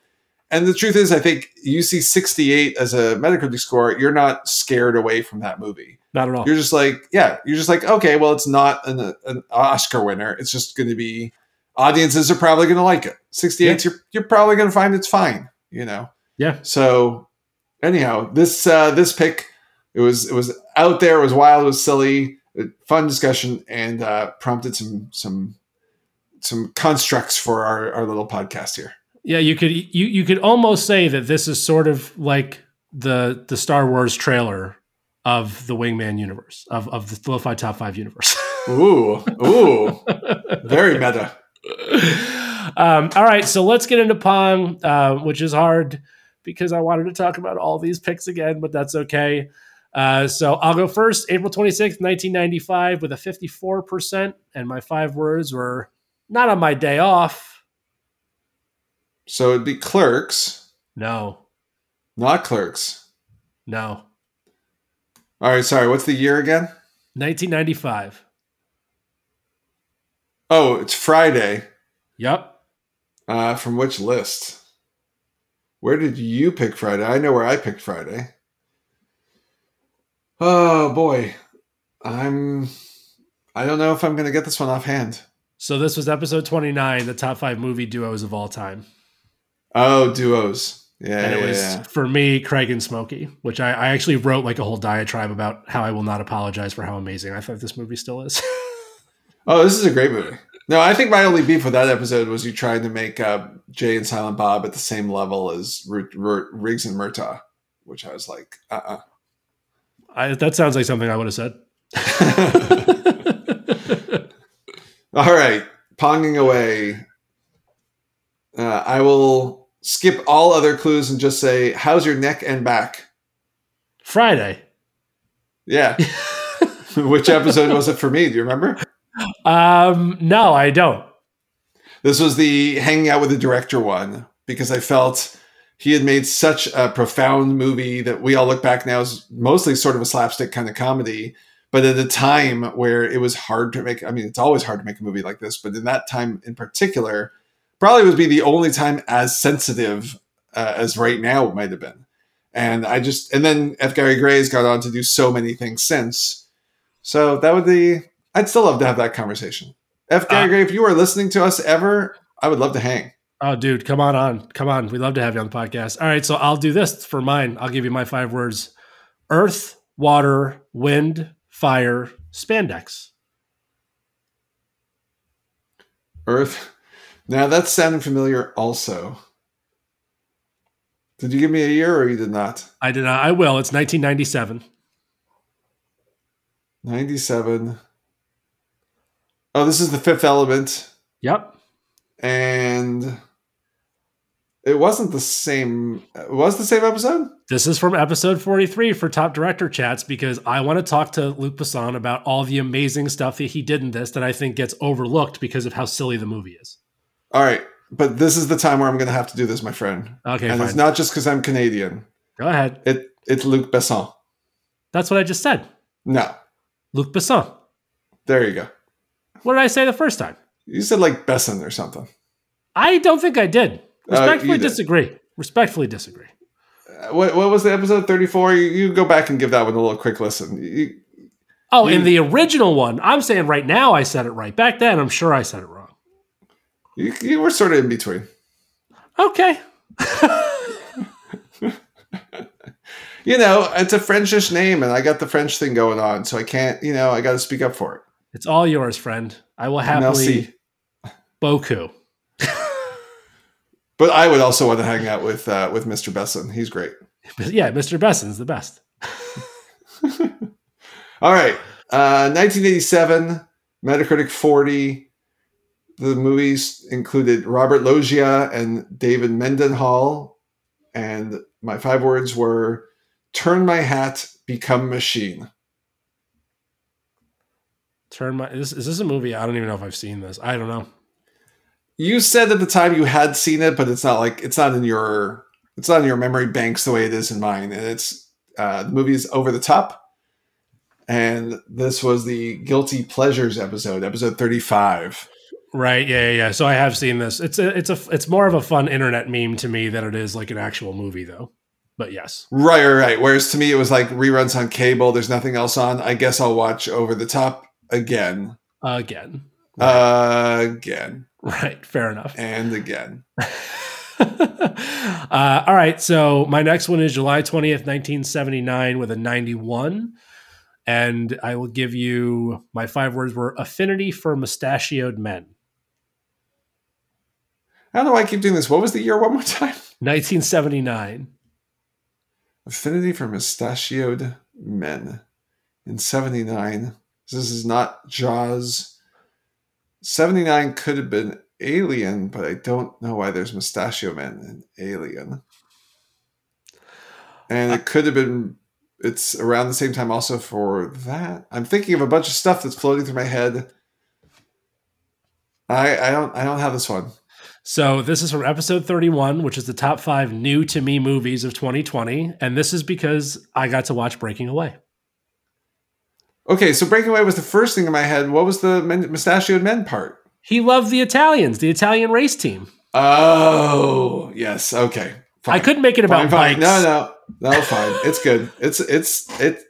And the truth is, I think you see 68 as a Metacritic score, you're not scared away from that movie Not at all. you're just like yeah you're just like okay well it's not an, an oscar winner it's just going to be audiences are probably going to like it 68 you're, you're probably going to find it's fine you know Yeah. so anyhow this uh this pick it was it was out there it was wild it was silly fun discussion and uh prompted some some some constructs for our, our little podcast here Yeah, you could you you could almost say that this is sort of like the the Star Wars trailer of the Wingman universe of of the Lo-Fi Top Five universe. ooh ooh very meta um, all right, so let's get into Pong, uh, which is hard because I wanted to talk about all these picks again, but that's okay. Uh, so I'll go first. April 26th, 1995, with a 54%. And my five words were not on my day off. so it'd be clerks No, not clerks no. all right sorry what's the year again 1995. Oh, it's Friday. Yep. Uh, from which list? Where did you pick Friday? I know where I picked Friday. Oh boy, I'm. I don't know if I'm going to get this one offhand. So this was episode 29, the top five movie duos of all time. Oh, duos. Yeah, and it yeah, was yeah. for me craig and smokey which I, I actually wrote like a whole diatribe about how i will not apologize for how amazing i thought this movie still is Oh, this is a great movie. No, I think my only beef with that episode was you trying to make uh, Jay and Silent Bob at the same level as R- R- Riggs and Murtaugh, which I was like, uh, I, that sounds like something i would have said All right, ponging away. Uh, I will skip all other clues and just say, "How's your neck and back?" friday Yeah. Which episode was it for me? Do you remember? um no i don't This was the hanging out with the director one because I felt he had made such a profound movie that we all look back now as mostly sort of a slapstick kind of comedy. But at a time where it was hard to make, I mean, it's always hard to make a movie like this, but in that time in particular, probably would be the only time as sensitive uh, as right now might have been. And I just, and then F. Gary Gray's got on to do so many things since. So that would be, I'd still love to have that conversation. F. Gary Uh, Gray, if you are listening to us ever, I would love to hang. Oh dude come on on come on we'd love to have you on the podcast all right so i'll do this for mine i'll give you my five words earth water wind fire spandex Earth. Now that's sounding familiar also. Did you give me a year or you did not? i did not i will it's 1997 97. Oh, this is the fifth element. yep And it wasn't the same. It was the same episode? This is from episode 43 for Top Director Chats because I want to talk to Luc Besson about all the amazing stuff that he did in this that I think gets overlooked because of how silly the movie is. All right. But this is the time where I'm going to have to do this, my friend. Okay, and fine. it's not just because I'm Canadian. Go ahead. It It's Luc Besson. That's what I just said. No. Luc Besson. There you go. What did I say the first time? You said like Besson or something. I don't think I did. Uh, Respectfully you did. disagree. Respectfully disagree. Uh, What, what was the episode 34? You, you go back and give that one a little quick listen. You, Oh, in the original one, I'm saying right now I said it right. Back then, I'm sure I said it wrong. you, you were sort of in between. Okay. you know, it's a Frenchish name, and I got the French thing going on, so I can't. You know, I got to speak up for it. It's all yours, friend. I will happily. Boku. But I would also want to hang out with uh, with Mr. Besson. He's great. Yeah, Mr. Besson's the best. all right, uh, 1987, Metacritic 40. The movies included Robert Loggia and David Mendenhall, and my five words were "Turn my hat, become machine." Turn my is, is this a movie? I don't even know if I've seen this. I don't know. You said at the time you had seen it, but it's not like it's not in your it's not in your memory banks the way it is in mine. And it's uh, the movie's over the top. And this was the guilty pleasures episode, episode thirty five. Right. Yeah, yeah. So I have seen this. It's a, it's a, it's more of a fun internet meme to me than it is like an actual movie, though. But yes. Right, right, right. Whereas to me, it was like reruns on cable. There's nothing else on. I guess I'll watch Over the Top again. Again. Right. again. Right. Fair enough. And again. uh, all right. So my next one is July 20th, 1979, with a 91. And I will give you my five words were affinity for mustachioed men. I don't know why I keep doing this. What was the year one more time? 1979. Affinity for mustachioed men. In 79. This is not Jaws. 79 could have been Alien, but I don't know why there's Mustachio Man in Alien. And it uh, could have been, it's around the same time also for that. I'm thinking of a bunch of stuff that's floating through my head. I, I don't I don't have this one. So this is from episode 31, which is the top five new to me movies of 2020. And this is because I got to watch Breaking Away. Okay, so Breaking Away was the first thing in my head. What was the men, mustachioed men part? He loved the Italians, the Italian race team. Oh, yes. Okay. Fine. I couldn't make it about fine, fine. No, no, no. Fine. it's good. It's it's it.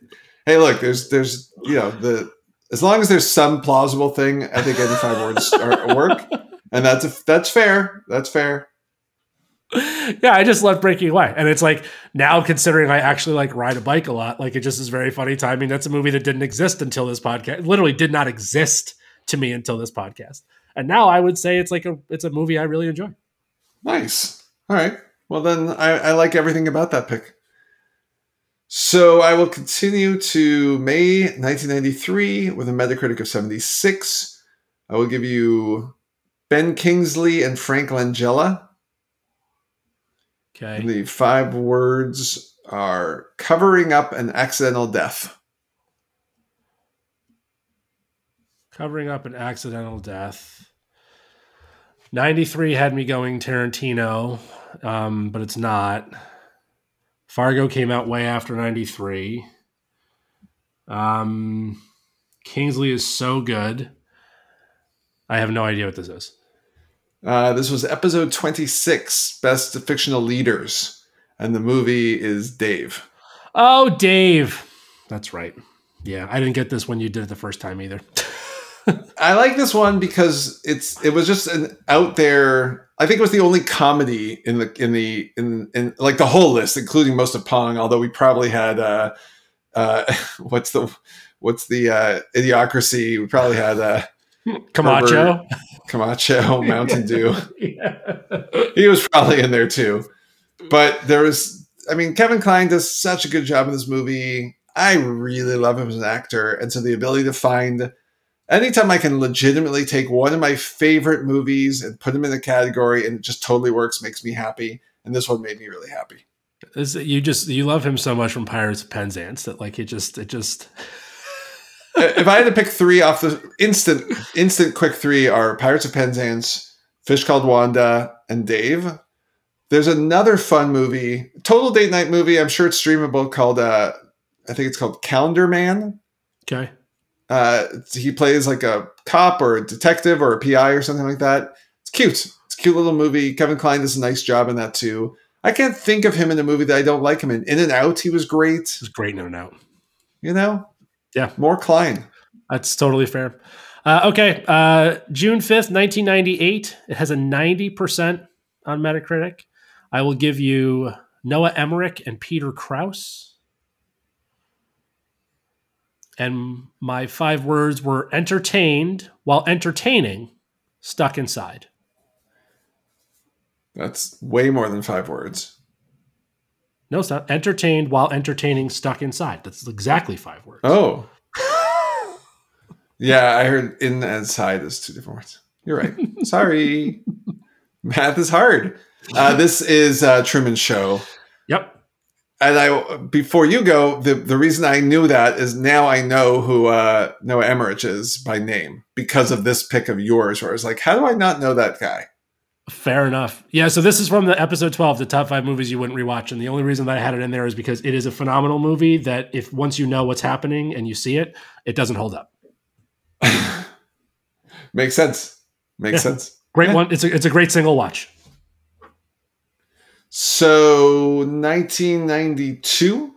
Hey, look. There's there's you know the as long as there's some plausible thing, I think any five words are, work, and that's a, that's fair. That's fair. yeah, I just love breaking away. And it's like now considering I actually like ride a bike a lot, like it just is very funny timing. That's a movie that didn't exist until this podcast. Literally did not exist to me until this podcast. And now I would say it's like a it's a movie I really enjoy. Nice. All right. Well then I, I like everything about that pick. So I will continue to May 1993 with a Metacritic of 76. I will give you Ben Kingsley and Frank Langella Okay. The five words are covering up an accidental death. Covering up an accidental death. 93 had me going Tarantino, um, but it's not. Fargo came out way after 93. Um, Kingsley is so good. I have no idea what this is. Uh, this was episode 26, Best Fictional Leaders. And the movie is Dave. Oh, Dave. That's right. Yeah, I didn't get this when you did it the first time either. I like this one because it's it was just an out there. I think it was the only comedy in the in the in in like the whole list, including most of Pong. Although we probably had uh, uh, what's the what's the uh, idiocracy? We probably had uh, Camacho. Herbert, Camacho, Mountain Dew. yeah. He was probably in there too. But there was, I mean, Kevin Kline does such a good job in this movie. I really love him as an actor. And so the ability to find anytime I can legitimately take one of my favorite movies and put them in a category and it just totally works makes me happy. And this one made me really happy. Is you just you love him so much from Pirates of Penzance that like it just it just if I had to pick three off the instant, instant quick three are Pirates of Penzance, Fish Called Wanda, and Dave. There's another fun movie, total date night movie. I'm sure it's streamable called, uh, I think it's called Calendar Man. Okay. Uh, he plays like a cop or a detective or a PI or something like that. It's cute. It's a cute little movie. Kevin Kline does a nice job in that too. I can't think of him in a movie that I don't like him in. In and Out, he was great. He was great in and Out. You know, yeah. More Kline. That's totally fair. Uh, okay. Uh, June 5th, 1998. It has a 90% on Metacritic. I will give you Noah Emmerich and Peter Krause. And my five words were entertained while entertaining, stuck inside. That's way more than five words. No, it's not. Entertained while entertaining, stuck inside. That's exactly five words. Oh. yeah, I heard in and side is two different words. You're right. Sorry. Math is hard. Uh, this is uh, Truman Show. Yep. And I, before you go, the, the reason I knew that is now I know who uh, Noah Emmerich is by name because of this pick of yours. Where I was like, how do I not know that guy? Fair enough. Yeah, so this is from the episode 12, the top five movies you wouldn't rewatch. And the only reason that I had it in there is because it is a phenomenal movie that if once you know what's happening and you see it, it doesn't hold up. Makes sense. Makes yeah. sense. Great yeah. one. It's a, it's a great single watch. So 1992,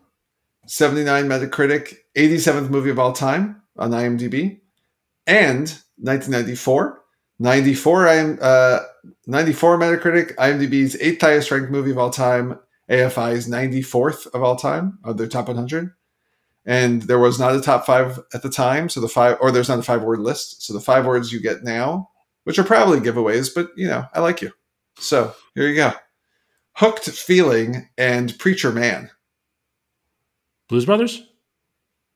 79 Metacritic, 87th movie of all time on IMDb. And 1994, 94 I'm uh 94 Metacritic, IMDb's eighth highest ranked movie of all time, AFI's 94th of all time of their top 100. And there was not a top five at the time, so the five or there's not a five word list. So the five words you get now, which are probably giveaways, but you know I like you. So here you go: hooked feeling and preacher man. Blues Brothers.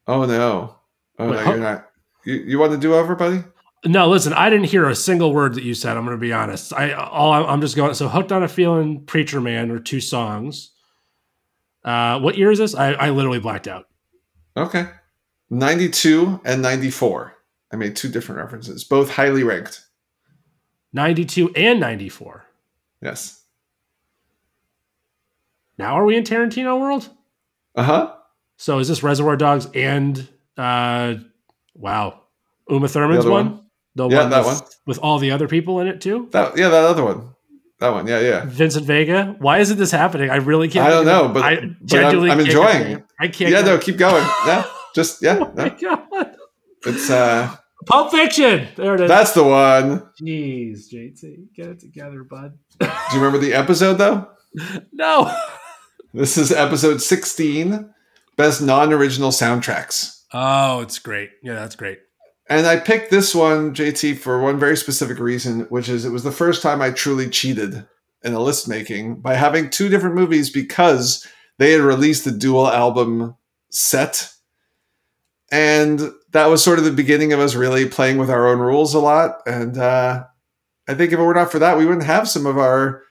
Oh no! Oh Wait, no, you're not. You, you want to do over, buddy? No, listen, I didn't hear a single word that you said. I'm going to be honest. I all I'm just going so hooked on a feeling, preacher man, or two songs. Uh, what year is this? I, I literally blacked out. Okay, ninety two and ninety four. I made two different references, both highly ranked. Ninety two and ninety four. Yes. Now are we in Tarantino world? Uh huh. So is this Reservoir Dogs and uh, wow, Uma Thurman's one? one? The yeah, one that one with all the other people in it too. That yeah, that other one. That one, yeah, yeah. Vincent Vega. Why isn't this happening? I really can't. I don't know, but, I but I'm, I'm enjoying it. I can't. Yeah, go. no, keep going. Yeah, just yeah. oh my no. god. It's uh. Pulp Fiction. There it is. That's the one. Jeez, JT, get it together, bud. Do you remember the episode though? No. This is episode 16, best non-original soundtracks. Oh, it's great. Yeah, that's great. And I picked this one, JT, for one very specific reason, which is it was the first time I truly cheated in a list making by having two different movies because they had released the dual album set. And that was sort of the beginning of us really playing with our own rules a lot. And uh, I think if it were not for that, we wouldn't have some of our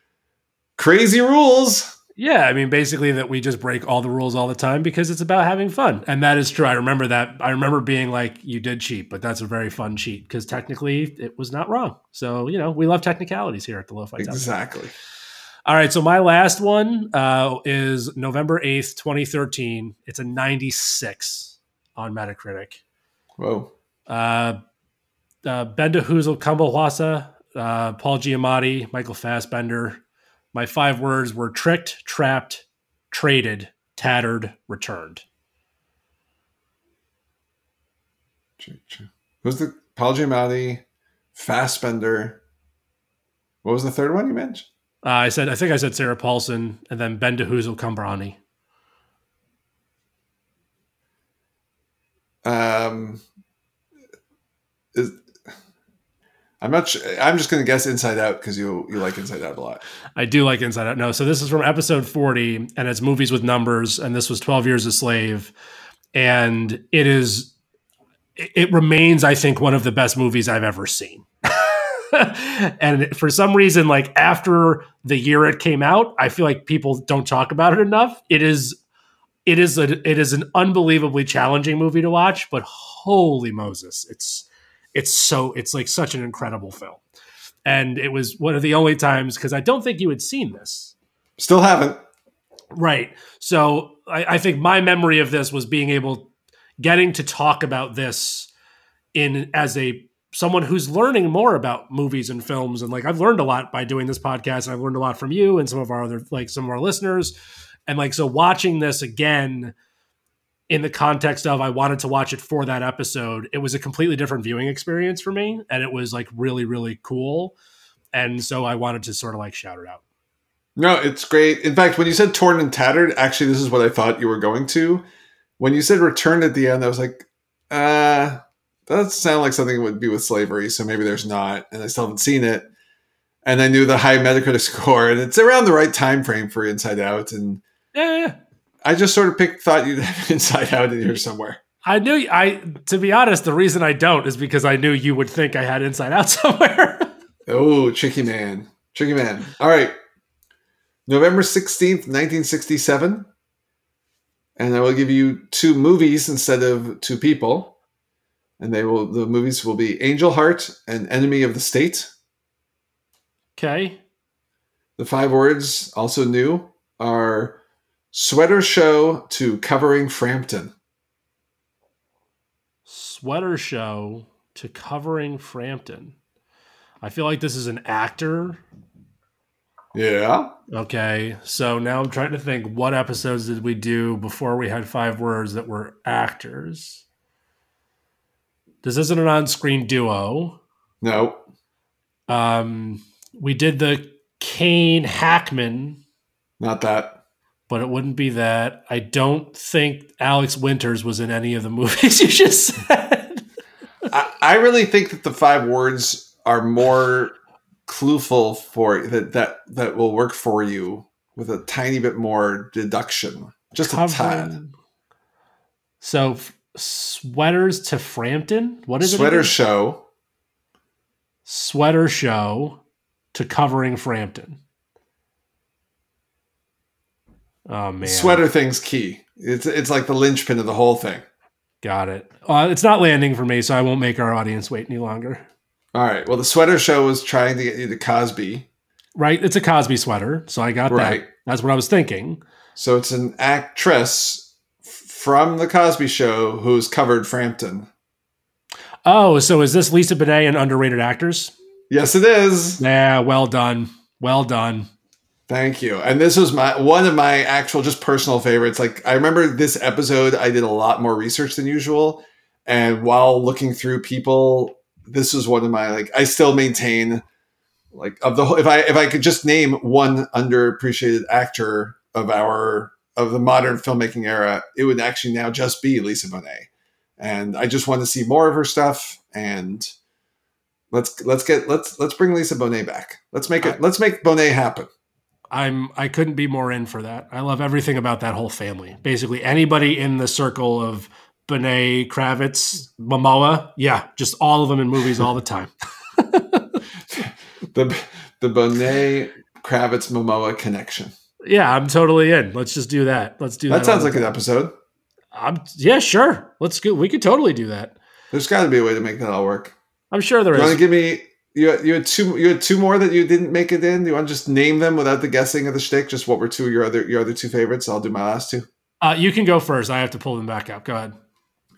crazy rules. Yeah, I mean, basically that we just break all the rules all the time because it's about having fun, and that is true. I remember that. I remember being like, "You did cheat," but that's a very fun cheat because technically it was not wrong. So you know, we love technicalities here at the Lo-Fi. Exactly. All right, so my last one uh, is November eighth, twenty thirteen. It's a ninety six on Metacritic. Whoa. Uh, uh, Benda Huzel uh, Paul Giamatti, Michael Fassbender. My five words were tricked, trapped, traded, tattered, returned. Who's the Paul Giamatti, Fassbender? What was the third one you mentioned? Uh, I said I think I said Sarah Paulson and then Ben DeHuzel Cumbrani. Um, is, I'm not. Sure, I'm just going to guess Inside Out because you you like Inside Out a lot. I do like Inside Out. No, so this is from episode 40, and it's movies with numbers, and this was 12 Years a Slave, and it is. It remains, I think, one of the best movies I've ever seen. and for some reason, like after the year it came out, I feel like people don't talk about it enough. It is, it is a, it is an unbelievably challenging movie to watch, but holy Moses, it's it's so it's like such an incredible film. And it was one of the only times because i don't think you had seen this. Still haven't. Right. So I, I, think my memory of this was being able getting to talk about this in as a someone who's learning more about movies and films and like i've learned a lot by doing this podcast and i've learned a lot from you and some of our other like some of our listeners. And like so watching this again in the context of I wanted to watch it for that episode, it was a completely different viewing experience for me. And it was like really, really cool. And so I wanted to sort of like shout it out. No, it's great. In fact, when you said torn and tattered, actually, this is what I thought you were going to. When you said returned at the end, I was like, uh, that sound like something would be with slavery, so maybe there's not, and I still haven't seen it. And I knew the high Metacritic score, and it's around the right time frame for Inside Out, and Yeah, yeah. I just sort of picked thought you'd have Inside Out in here somewhere. I knew I to be honest, the reason I don't is because I knew you would think I had Inside Out somewhere. Oh, tricky man, tricky man. All right, November sixteenth, nineteen sixty-seven, and I will give you two movies instead of two people, and they will the movies will be Angel Heart and Enemy of the State. okay. The five words, also new, are sweater show to covering Frampton. Sweater show to covering Frampton. I feel like this is an actor. Yeah. Okay. So now I'm trying to think what episodes did we do before we had five words that were actors? This isn't an on-screen duo. No. Um, we did the Kane Hackman, Not that. But it wouldn't be that. I don't think Alex Winters was in any of the movies you just said. I, I really think that the five words are more clueful for that that that will work for you with a tiny bit more deduction. Just a tad. So f- sweaters to Frampton. What is Sweater it? again? show. Sweater show to covering Frampton. Oh man, Sweater thing's key. It's it's like the linchpin of the whole thing. Got it. Uh, it's not landing for me, so I won't make our audience wait any longer. All right. Well, the sweater show was trying to get you to Cosby, Right? It's a Cosby sweater, so I got right? that. That's what I was thinking. So it's an actress from the Cosby Show who's covered Frampton. Oh, so is this Lisa Bonet and underrated actors? Yes, it is. Yeah, well done. Well done. Thank you. And this was my one of my actual just personal favorites. Like I remember this episode, I did a lot more research than usual, and while looking through people, this was one of my like. I still maintain like of the whole. If I if I could just name one underappreciated actor of our of the modern filmmaking era, it would actually now just be Lisa Bonet. And I just want to see more of her stuff. And let's let's get let's let's bring Lisa Bonet back. Let's make it. Let's make Bonet happen. I'm I couldn't be more in for that. I love everything about that whole family. Basically, anybody in the circle of Bonet, Kravitz, Momoa, yeah, just all of them in movies all the time. the the Bonet Kravitz Momoa connection. Yeah, I'm totally in. Let's just do that. Let's do that. That sounds like the an episode. I'm, yeah, sure. Let's go. We could totally do that. There's got to be a way to make that all work. I'm sure there You want to give me you had, you had two you had two more that you didn't make it in. Do you want to just name them without the guessing of the shtick? Just what were two of your other your other two favorites? I'll do my last two. Uh, you can go first. I have to pull them back up. Go ahead.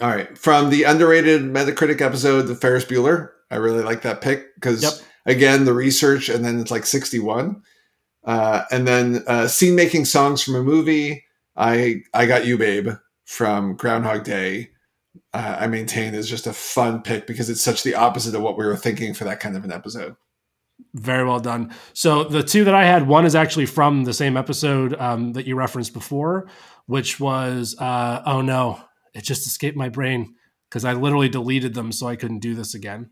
All right, from the underrated Metacritic episode, the Ferris Bueller. I really like that pick because Yep. again the research, and then it's like sixty one, uh, and then uh, scene making songs from a movie. I I got you, babe, from Groundhog Day. Uh, I maintain is just a fun pick because it's such the opposite of what we were thinking for that kind of an episode. Very well done. So the two that I had, one is actually from the same episode um, that you referenced before, which was uh, oh no, it just escaped my brain because I literally deleted them so I couldn't do this again.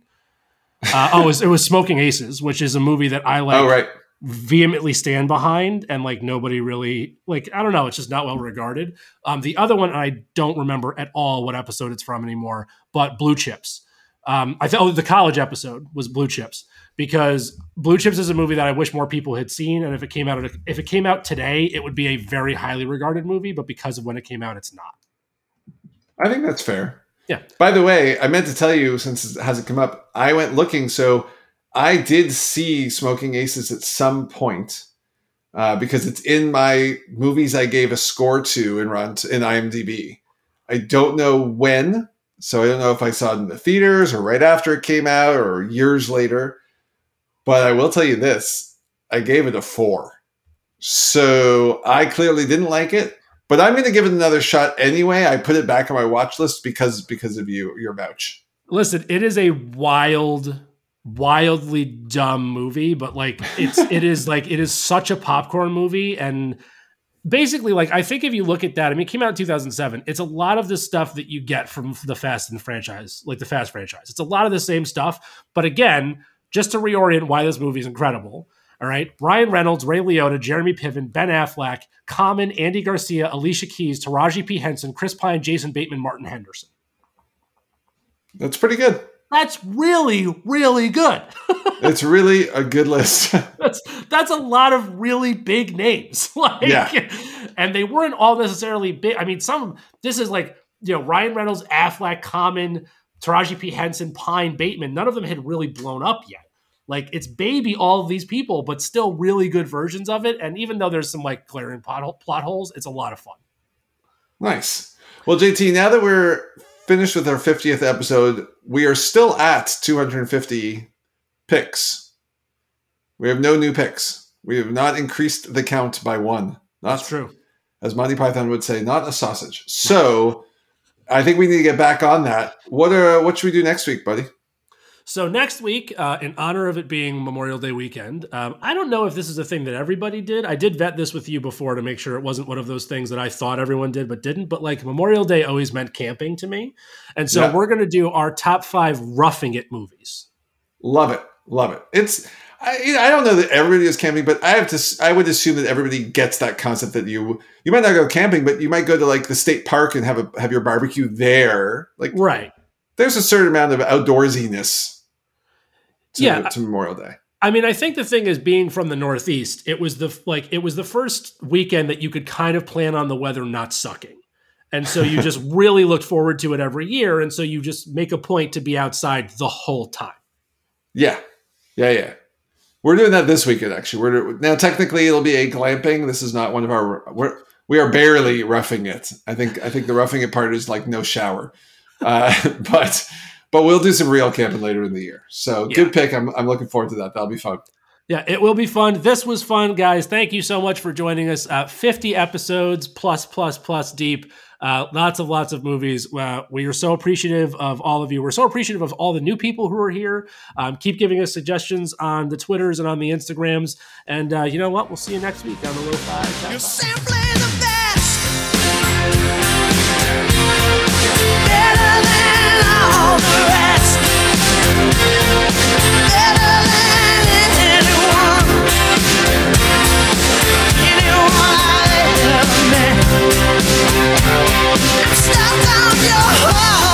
Uh, oh, it was, it was Smoking Aces, which is a movie that I like oh right, vehemently stand behind, and like nobody really like. I don't know, it's just not well regarded. Um, the other one, I don't remember at all what episode it's from anymore, but Blue Chips. Um, I thought oh, the college episode was Blue Chips because Blue Chips is a movie that I wish more people had seen, and if it came out if it came out today, it would be a very highly regarded movie. But because of when it came out, it's not. I think that's fair. Yeah. By the way, I meant to tell you since it hasn't come up, I went looking. So I did see Smoking Aces at some point uh, because it's in my movies I gave a score to in Run in IMDb. I don't know when, so I don't know if I saw it in the theaters or right after it came out or years later. But I will tell you this: I gave it a four. So I clearly didn't like it but I'm going to give it another shot anyway. I put it back on my watch list because because of you, your vouch. Listen, it is a wild, wildly dumb movie, but like it's it is like it is such a popcorn movie, and basically like I think if you look at that, I mean, it came out in 2007. It's a lot of the stuff that you get from the Fast and franchise, like the Fast franchise. It's a lot of the same stuff, but again, just to reorient why this movie is incredible. All right, Ryan Reynolds, Ray Liotta, Jeremy Piven, Ben Affleck, Common, Andy Garcia, Alicia Keys, Taraji P Henson, Chris Pine, Jason Bateman, Martin Henderson. That's pretty good. That's really, really good. it's really a good list. that's that's a lot of really big names. like, yeah. and they weren't all necessarily big. I mean, some this is like you know Ryan Reynolds, Affleck, Common, Taraji P Henson, Pine, Bateman. None of them had really blown up yet. Like it's baby all of these people, but still really good versions of it. And even though there's some like glaring plot, plot holes, it's a lot of fun. Nice. Well, JT, now that we're finished with our 50th episode, we are still at 250 picks. We have no new picks. We have not increased the count by one. Not That's true. As Monty Python would say, not a sausage. So I think we need to get back on that. What are what should we do next week, buddy? So next week, uh, in honor of it being Memorial Day weekend, um, I don't know if this is a thing that everybody did. I did vet this with you before to make sure it wasn't one of those things that I thought everyone did but didn't. But like Memorial Day always meant camping to me, and so yeah. we're going to do our top five roughing it movies. Love it, love it. It's I, I don't know that everybody is camping, but I have to. I would assume that everybody gets that concept that you you might not go camping, but you might go to like the state park and have a have your barbecue there. Like right, there's a certain amount of outdoorsiness to, yeah, to Memorial Day. I mean, I think the thing is being from the Northeast, it was the like it was the first weekend that you could kind of plan on the weather not sucking. And so you just really looked forward to it every year. And so you just make a point to be outside the whole time. Yeah. Yeah, yeah. We're doing that this weekend actually. We're now technically it'll be a glamping. This is not one of our we're we are barely roughing it. I think I think the roughing it part is like no shower. Uh, but but we'll do some real camping later in the year. So yeah. good pick. I'm, I'm looking forward to that. That'll be fun. Yeah, it will be fun. This was fun, guys. Thank you so much for joining us. Uh, 50 episodes plus, plus, plus deep. Uh, lots of lots of movies. Uh, we are so appreciative of all of you. We're so appreciative of all the new people who are here. Um, keep giving us suggestions on the Twitters and on the Instagrams. And uh, you know what? We'll see you next week on the Low Five. Stop down your heart.